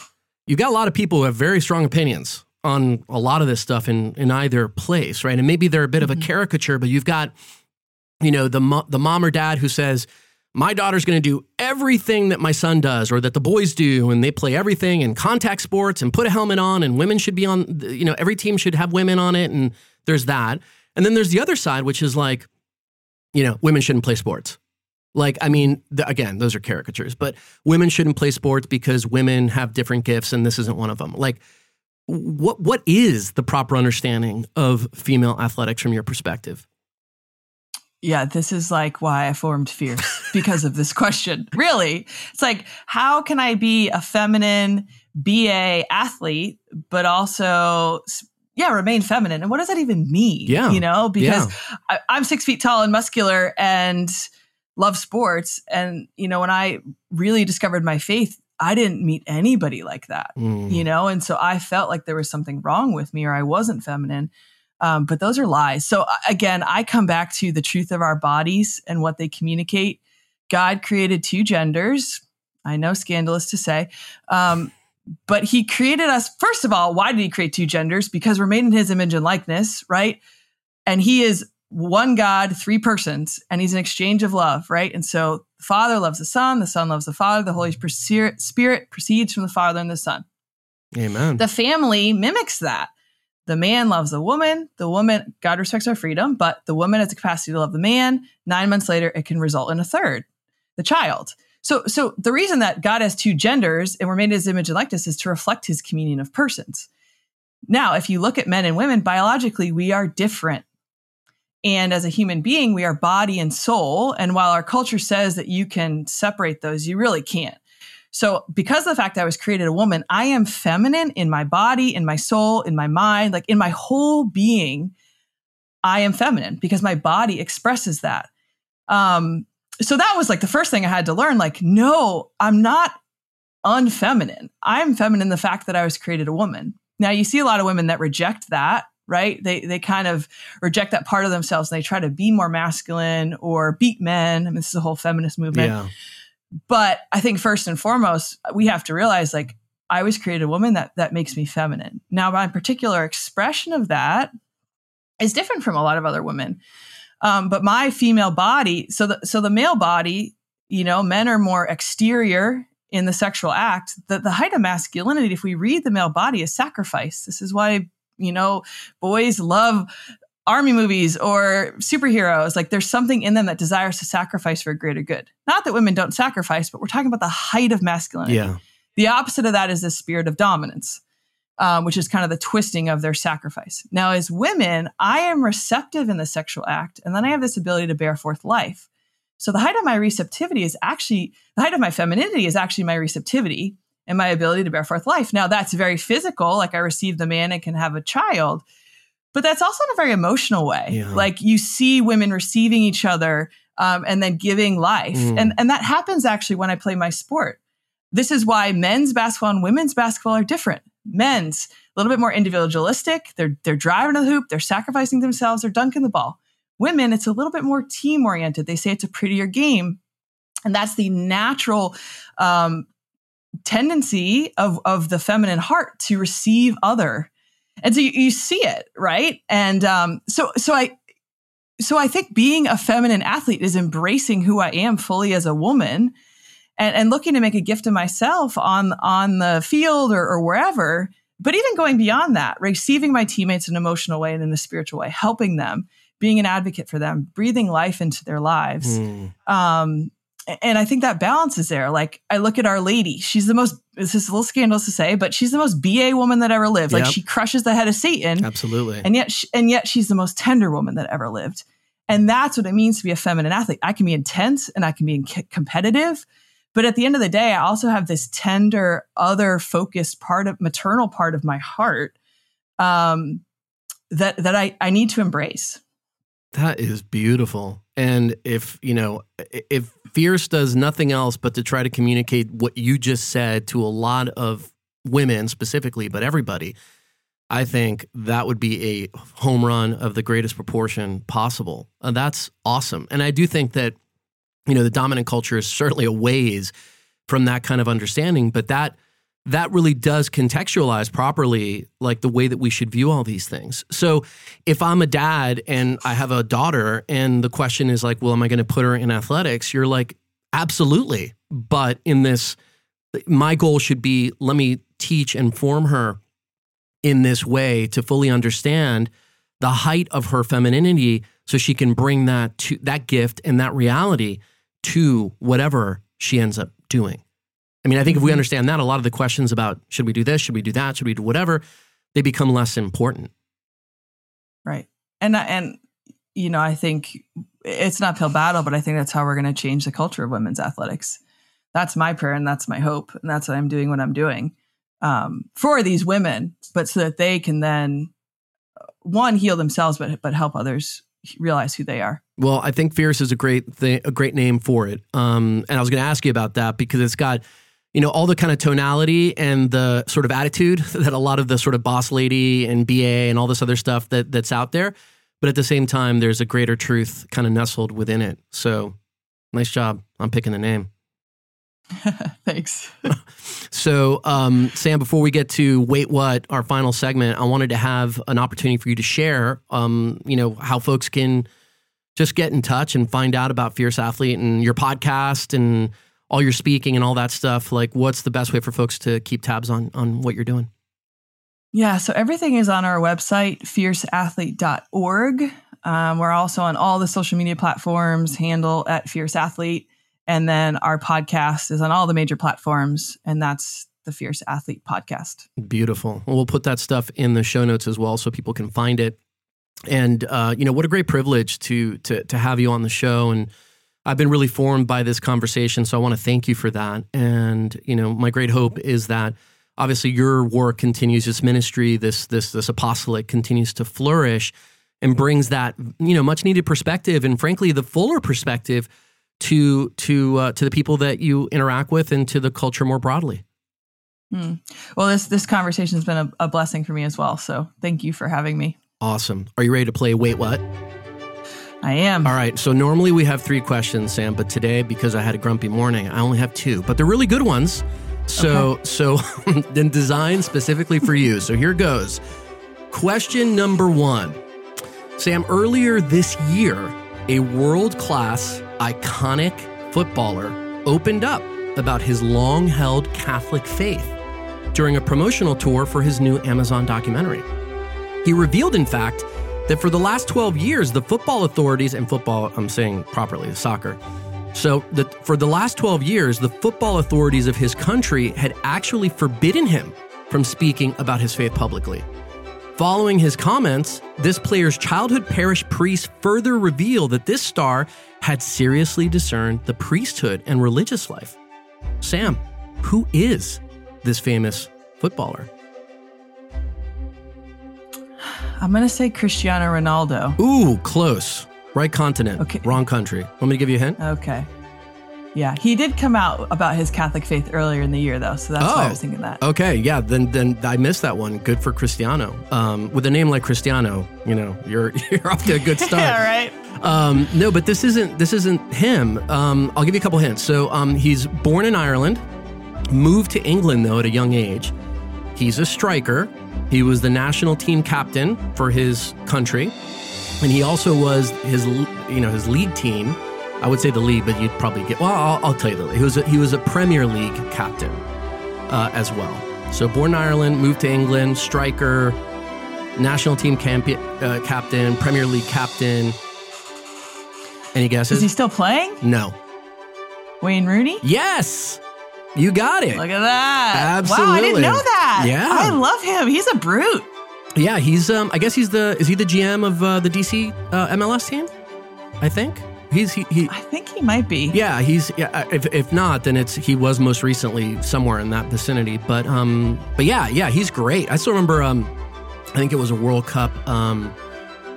[SPEAKER 3] you've got a lot of people who have very strong opinions on a lot of this stuff in in either place, right? And maybe they're a bit of a mm-hmm. caricature, but you've got you know the mo- the mom or dad who says my daughter's going to do everything that my son does or that the boys do and they play everything and contact sports and put a helmet on and women should be on you know every team should have women on it and there's that. And then there's the other side which is like you know women shouldn't play sports. Like i mean th- again those are caricatures but women shouldn't play sports because women have different gifts and this isn't one of them. Like what what is the proper understanding of female athletics from your perspective?
[SPEAKER 2] Yeah, this is like why I formed Fierce because of this question. Really, it's like how can I be a feminine BA athlete, but also yeah, remain feminine. And what does that even mean?
[SPEAKER 3] Yeah.
[SPEAKER 2] You know, because I, I'm six feet tall and muscular and love sports. And, you know, when I really discovered my faith, I didn't meet anybody like that,
[SPEAKER 3] Mm.
[SPEAKER 2] you know? And so I felt like there was something wrong with me or I wasn't feminine. Um, but those are lies. So uh, again, I come back to the truth of our bodies and what they communicate. God created two genders. I know, scandalous to say. Um, but he created us first of all why did he create two genders? Because we're made in his image and likeness right? And he is one god three persons and he's an exchange of love right? And so the father loves the son the son loves the father the holy Spirit- proceeds from the father and the son.
[SPEAKER 3] Amen.
[SPEAKER 2] The family mimics that. The man loves the woman the woman god respects our freedom but the woman has the capacity to love the man. Nine months later it can result in a third the child so so the reason that god has two genders and we're made in his image and likeness is to reflect his communion of persons now if you look at men and women biologically we are different and as a human being we are body and soul and while our culture says that you can separate those you really can't so, because of the fact that I was created a woman, I am feminine in my body, in my soul, in my mind, like in my whole being. I am feminine because my body expresses that. Um, so that was like the first thing I had to learn. Like, no, I'm not unfeminine. I'm feminine. The fact that I was created a woman. Now you see a lot of women that reject that, right? They they kind of reject that part of themselves and they try to be more masculine or beat men. I mean, this is a whole feminist movement
[SPEAKER 3] yeah
[SPEAKER 2] but i think first and foremost we have to realize like i was created a woman that that makes me feminine now my particular expression of that is different from a lot of other women um, but my female body so the so the male body you know men are more exterior in the sexual act. The, the height of masculinity if we read the male body is sacrifice. This is why you know boys love army movies or superheroes. Like there's something in them that desires to sacrifice for a greater good. Not that women don't sacrifice but we're talking about the height of masculinity.
[SPEAKER 3] Yeah.
[SPEAKER 2] The opposite of that is the spirit of dominance um, which is kind of the twisting of their sacrifice now as women i am receptive in the sexual act and then i have this ability to bear forth life so the height of my receptivity is actually the height of my femininity is actually my receptivity and my ability to bear forth life now that's very physical like i receive the man and can have a child but that's also in a very emotional way.
[SPEAKER 3] Yeah.
[SPEAKER 2] Like you see women receiving each other um, and then giving life,
[SPEAKER 3] Mm.
[SPEAKER 2] and and that happens actually when I play my sport. This is why men's basketball and women's basketball are different. Men's a little bit more individualistic. They're they're driving to the hoop. They're sacrificing themselves. They're dunking the ball. Women, it's a little bit more team oriented. They say it's a prettier game. And that's the natural um, tendency of, of the feminine heart to receive other. And so you, you see it, right? And um, so, so I, so I think being a feminine athlete is embracing who I am fully as a woman and, and looking to make a gift of myself on, on the field or, or wherever. But even going beyond that, receiving my teammates in an emotional way and in a spiritual way, helping them, being an advocate for them, breathing life into their lives. Mm. Um, and I think that balance is there. Like I look at Our Lady, she's the most. This is a little scandalous to say, but she's the most BA woman that ever lived. Like she crushes the head of Satan,
[SPEAKER 3] absolutely.
[SPEAKER 2] And yet, she, and yet she's the most tender woman that ever lived. And that's what it means to be a feminine athlete. I can be intense and I can be competitive, but at the end of the day, I also have this tender, other focused part of maternal part of my heart um, that that I I need to embrace.
[SPEAKER 3] That is beautiful. And if, you know, if Fierce does nothing else but to try to communicate what you just said to a lot of women specifically, but everybody, I think that would be a home run of the greatest proportion possible. And that's awesome. And I do think that, you know, the dominant culture is certainly a ways from that kind of understanding, but that that really does contextualize properly like the way that we should view all these things. So if I'm a dad and I have a daughter and the question is like, well, am I going to put her in athletics? You're like, absolutely. But in this, my goal should be let me teach and form her in this way to fully understand the height of her femininity so she can bring that to that gift and that reality to whatever she ends up doing. I mean, I think if we mm-hmm. understand that, a lot of the questions about should we do this, should we do that, should we do whatever, they become less important.
[SPEAKER 2] Right. And and you know, I think it's not uphill battle, but I think that's how we're going to change the culture of women's athletics. That's my prayer, and that's my hope, and that's what I'm doing. What I'm doing um, for these women, but so that they can then one heal themselves, but but help others realize who they are.
[SPEAKER 3] Well, I think fierce is a great thing, a great name for it. Um, and I was going to ask you about that because it's got you know, all the kind of tonality and the sort of attitude that a lot of the sort of boss lady and BA and all this other stuff that that's out there. But at the same time, there's a greater truth kind of nestled within it. So nice job on picking the name.
[SPEAKER 2] Thanks.
[SPEAKER 3] so, um, Sam, before we get to wait, what our final segment, I wanted to have an opportunity for you to share, um, you know, how folks can just get in touch and find out about Fierce Athlete and your podcast and all your speaking and all that stuff, like what's the best way for folks to keep tabs on on what you're doing?
[SPEAKER 2] Yeah, so everything is on our website, fierceathlete.org. Um, we're also on all the social media platforms, handle at Fierce Athlete. And then our podcast is on all the major platforms, and that's the Fierce Athlete Podcast.
[SPEAKER 3] Beautiful. Well, we'll put that stuff in the show notes as well so people can find it. And uh, you know, what a great privilege to to to have you on the show and I've been really formed by this conversation, so I want to thank you for that. And you know, my great hope is that obviously your work continues, this ministry, this this this apostolate continues to flourish, and brings that you know much needed perspective, and frankly, the fuller perspective to to uh, to the people that you interact with, and to the culture more broadly.
[SPEAKER 2] Hmm. Well, this this conversation has been a, a blessing for me as well. So thank you for having me.
[SPEAKER 3] Awesome. Are you ready to play? Wait, what?
[SPEAKER 2] I am.
[SPEAKER 3] All right. So normally we have three questions, Sam, but today, because I had a grumpy morning, I only have two, but they're really good ones. So, okay. so then designed specifically for you. So here goes. Question number one Sam, earlier this year, a world class, iconic footballer opened up about his long held Catholic faith during a promotional tour for his new Amazon documentary. He revealed, in fact, that for the last 12 years, the football authorities, and football, I'm saying properly, soccer. So, the, for the last 12 years, the football authorities of his country had actually forbidden him from speaking about his faith publicly. Following his comments, this player's childhood parish priest further revealed that this star had seriously discerned the priesthood and religious life. Sam, who is this famous footballer?
[SPEAKER 2] I'm going to say Cristiano Ronaldo.
[SPEAKER 3] Ooh, close. Right continent. Okay. Wrong country. Want me to give you a hint?
[SPEAKER 2] Okay. Yeah, he did come out about his Catholic faith earlier in the year, though, so that's oh, why I was thinking that.
[SPEAKER 3] Okay, yeah, then then I missed that one. Good for Cristiano. Um, with a name like Cristiano, you know, you're you're off to a good start.
[SPEAKER 2] yeah, right.
[SPEAKER 3] Um, no, but this isn't this isn't him. Um, I'll give you a couple hints. So um, he's born in Ireland, moved to England though at a young age. He's a striker. He was the national team captain for his country, and he also was his you know his league team. I would say the league, but you'd probably get. Well, I'll, I'll tell you the league. He was a, he was a Premier League captain uh, as well. So born in Ireland, moved to England, striker, national team camp- uh, captain, Premier League captain. Any guesses?
[SPEAKER 2] Is he still playing?
[SPEAKER 3] no.
[SPEAKER 2] Wayne Rooney?
[SPEAKER 3] Yes, you got it.
[SPEAKER 2] Look at that. Wow, I
[SPEAKER 3] Absolutely.
[SPEAKER 2] didn't know that.
[SPEAKER 3] Yeah.
[SPEAKER 2] I love him. He's a brute.
[SPEAKER 3] Yeah, he's. Um, I guess he's the. Is he the GM of uh, the DC uh, MLS team? I think he's. He, he.
[SPEAKER 2] I think he might be.
[SPEAKER 3] Yeah, he's. Yeah, if, if not, then it's he was most recently somewhere in that vicinity. But um, but yeah, yeah, he's great. I still remember. Um, I think it was a World Cup. Um,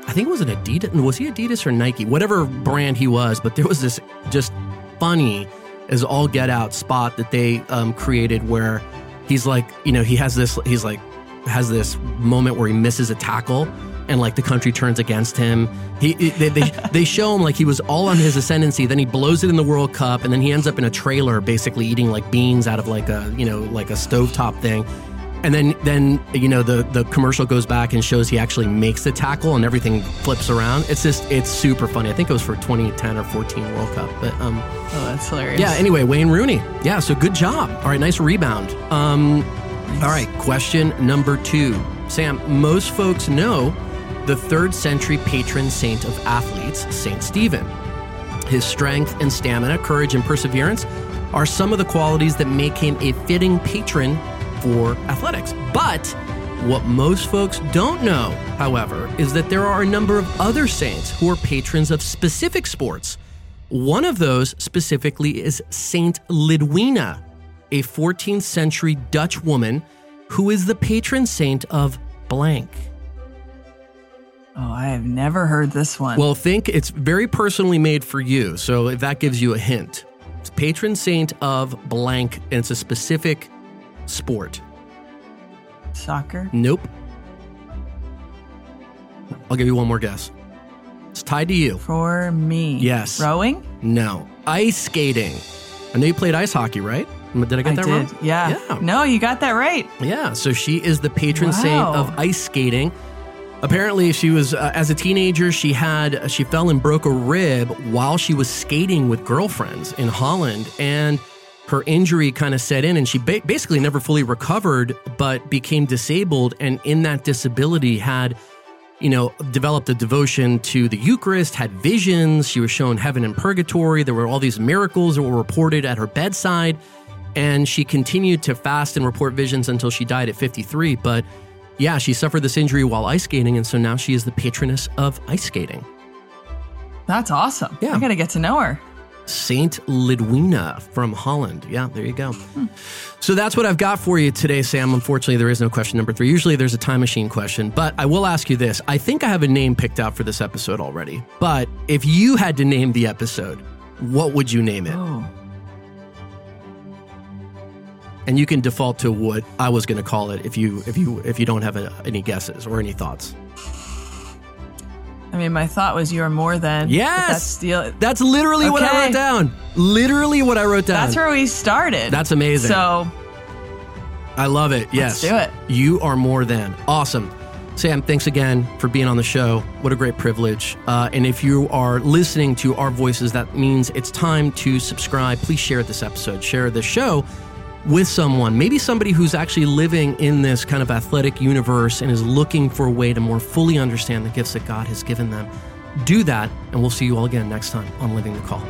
[SPEAKER 3] I think it was an Adidas. Was he Adidas or Nike? Whatever brand he was, but there was this just funny as all get out spot that they um, created where he's like, you know, he has this. He's like has this moment where he misses a tackle and like the country turns against him. He they, they, they show him like he was all on his ascendancy. Then he blows it in the World Cup, and then he ends up in a trailer, basically eating like beans out of like a you know like a stovetop thing. And then then you know the the commercial goes back and shows he actually makes the tackle and everything flips around. It's just it's super funny. I think it was for 2010 or 14 World Cup, but um
[SPEAKER 2] Oh, that's hilarious.
[SPEAKER 3] yeah. Anyway, Wayne Rooney. Yeah. So good job. All right. Nice rebound. Um, all right. Question number two. Sam, most folks know the third century patron saint of athletes, Saint Stephen. His strength and stamina, courage and perseverance are some of the qualities that make him a fitting patron for athletics. But what most folks don't know, however, is that there are a number of other saints who are patrons of specific sports. One of those specifically is Saint Lidwina, a 14th century Dutch woman who is the patron saint of blank.
[SPEAKER 2] Oh, I have never heard this one.
[SPEAKER 3] Well, think it's very personally made for you, so if that gives you a hint. It's patron saint of blank, and it's a specific sport.
[SPEAKER 2] Soccer?
[SPEAKER 3] Nope. I'll give you one more guess. It's tied to you.
[SPEAKER 2] For me.
[SPEAKER 3] Yes.
[SPEAKER 2] Rowing?
[SPEAKER 3] No. Ice skating. I know you played ice hockey, right? Did I get
[SPEAKER 2] I
[SPEAKER 3] that
[SPEAKER 2] did.
[SPEAKER 3] wrong?
[SPEAKER 2] Yeah.
[SPEAKER 3] Yeah.
[SPEAKER 2] No, you got that right.
[SPEAKER 3] Yeah, so she is the patron saint of ice skating. Apparently, she was uh, as a teenager. She had she fell and broke a rib while she was skating with girlfriends in Holland, and her injury kind of set in, and she ba- basically never fully recovered, but became disabled, and in that disability had. You know, developed a devotion to the Eucharist, had visions. She was shown heaven and purgatory. There were all these miracles that were reported at her bedside and she continued to fast and report visions until she died at 53. But yeah, she suffered this injury while ice skating, and so now she is the patroness of ice skating.
[SPEAKER 2] That's awesome.
[SPEAKER 3] Yeah.
[SPEAKER 2] I got to get to know her.
[SPEAKER 3] Saint Lidwina from Holland. Yeah, there you go. So that's what I've got for you today, Sam. Unfortunately, there is no question number three. Usually there's a time machine question, but I will ask you this. I think I have a name picked out for this episode already. But if you had to name the episode, what would you name it?
[SPEAKER 2] Oh.
[SPEAKER 3] And you can default to what I was going to call it if you if you if you don't have a, any guesses or any thoughts.
[SPEAKER 2] I mean, my thought was you are more than.
[SPEAKER 3] Yes!
[SPEAKER 2] That's, the,
[SPEAKER 3] That's literally what I wrote down. Literally what I wrote down.
[SPEAKER 2] that's where we started.
[SPEAKER 3] That's amazing.
[SPEAKER 2] So
[SPEAKER 3] I love it. Yes.
[SPEAKER 2] do it.
[SPEAKER 3] You are more than awesome. Sam, thanks again for being on the show. What a great privilege. Uh, and if you are listening to our voices, that means it's time to subscribe. Please share this episode, share this show with someone, maybe somebody who's actually living in this kind of athletic universe and is looking for a way to more fully understand the gifts that God has given them. Do that, and we'll see you all again next time on Living the Call.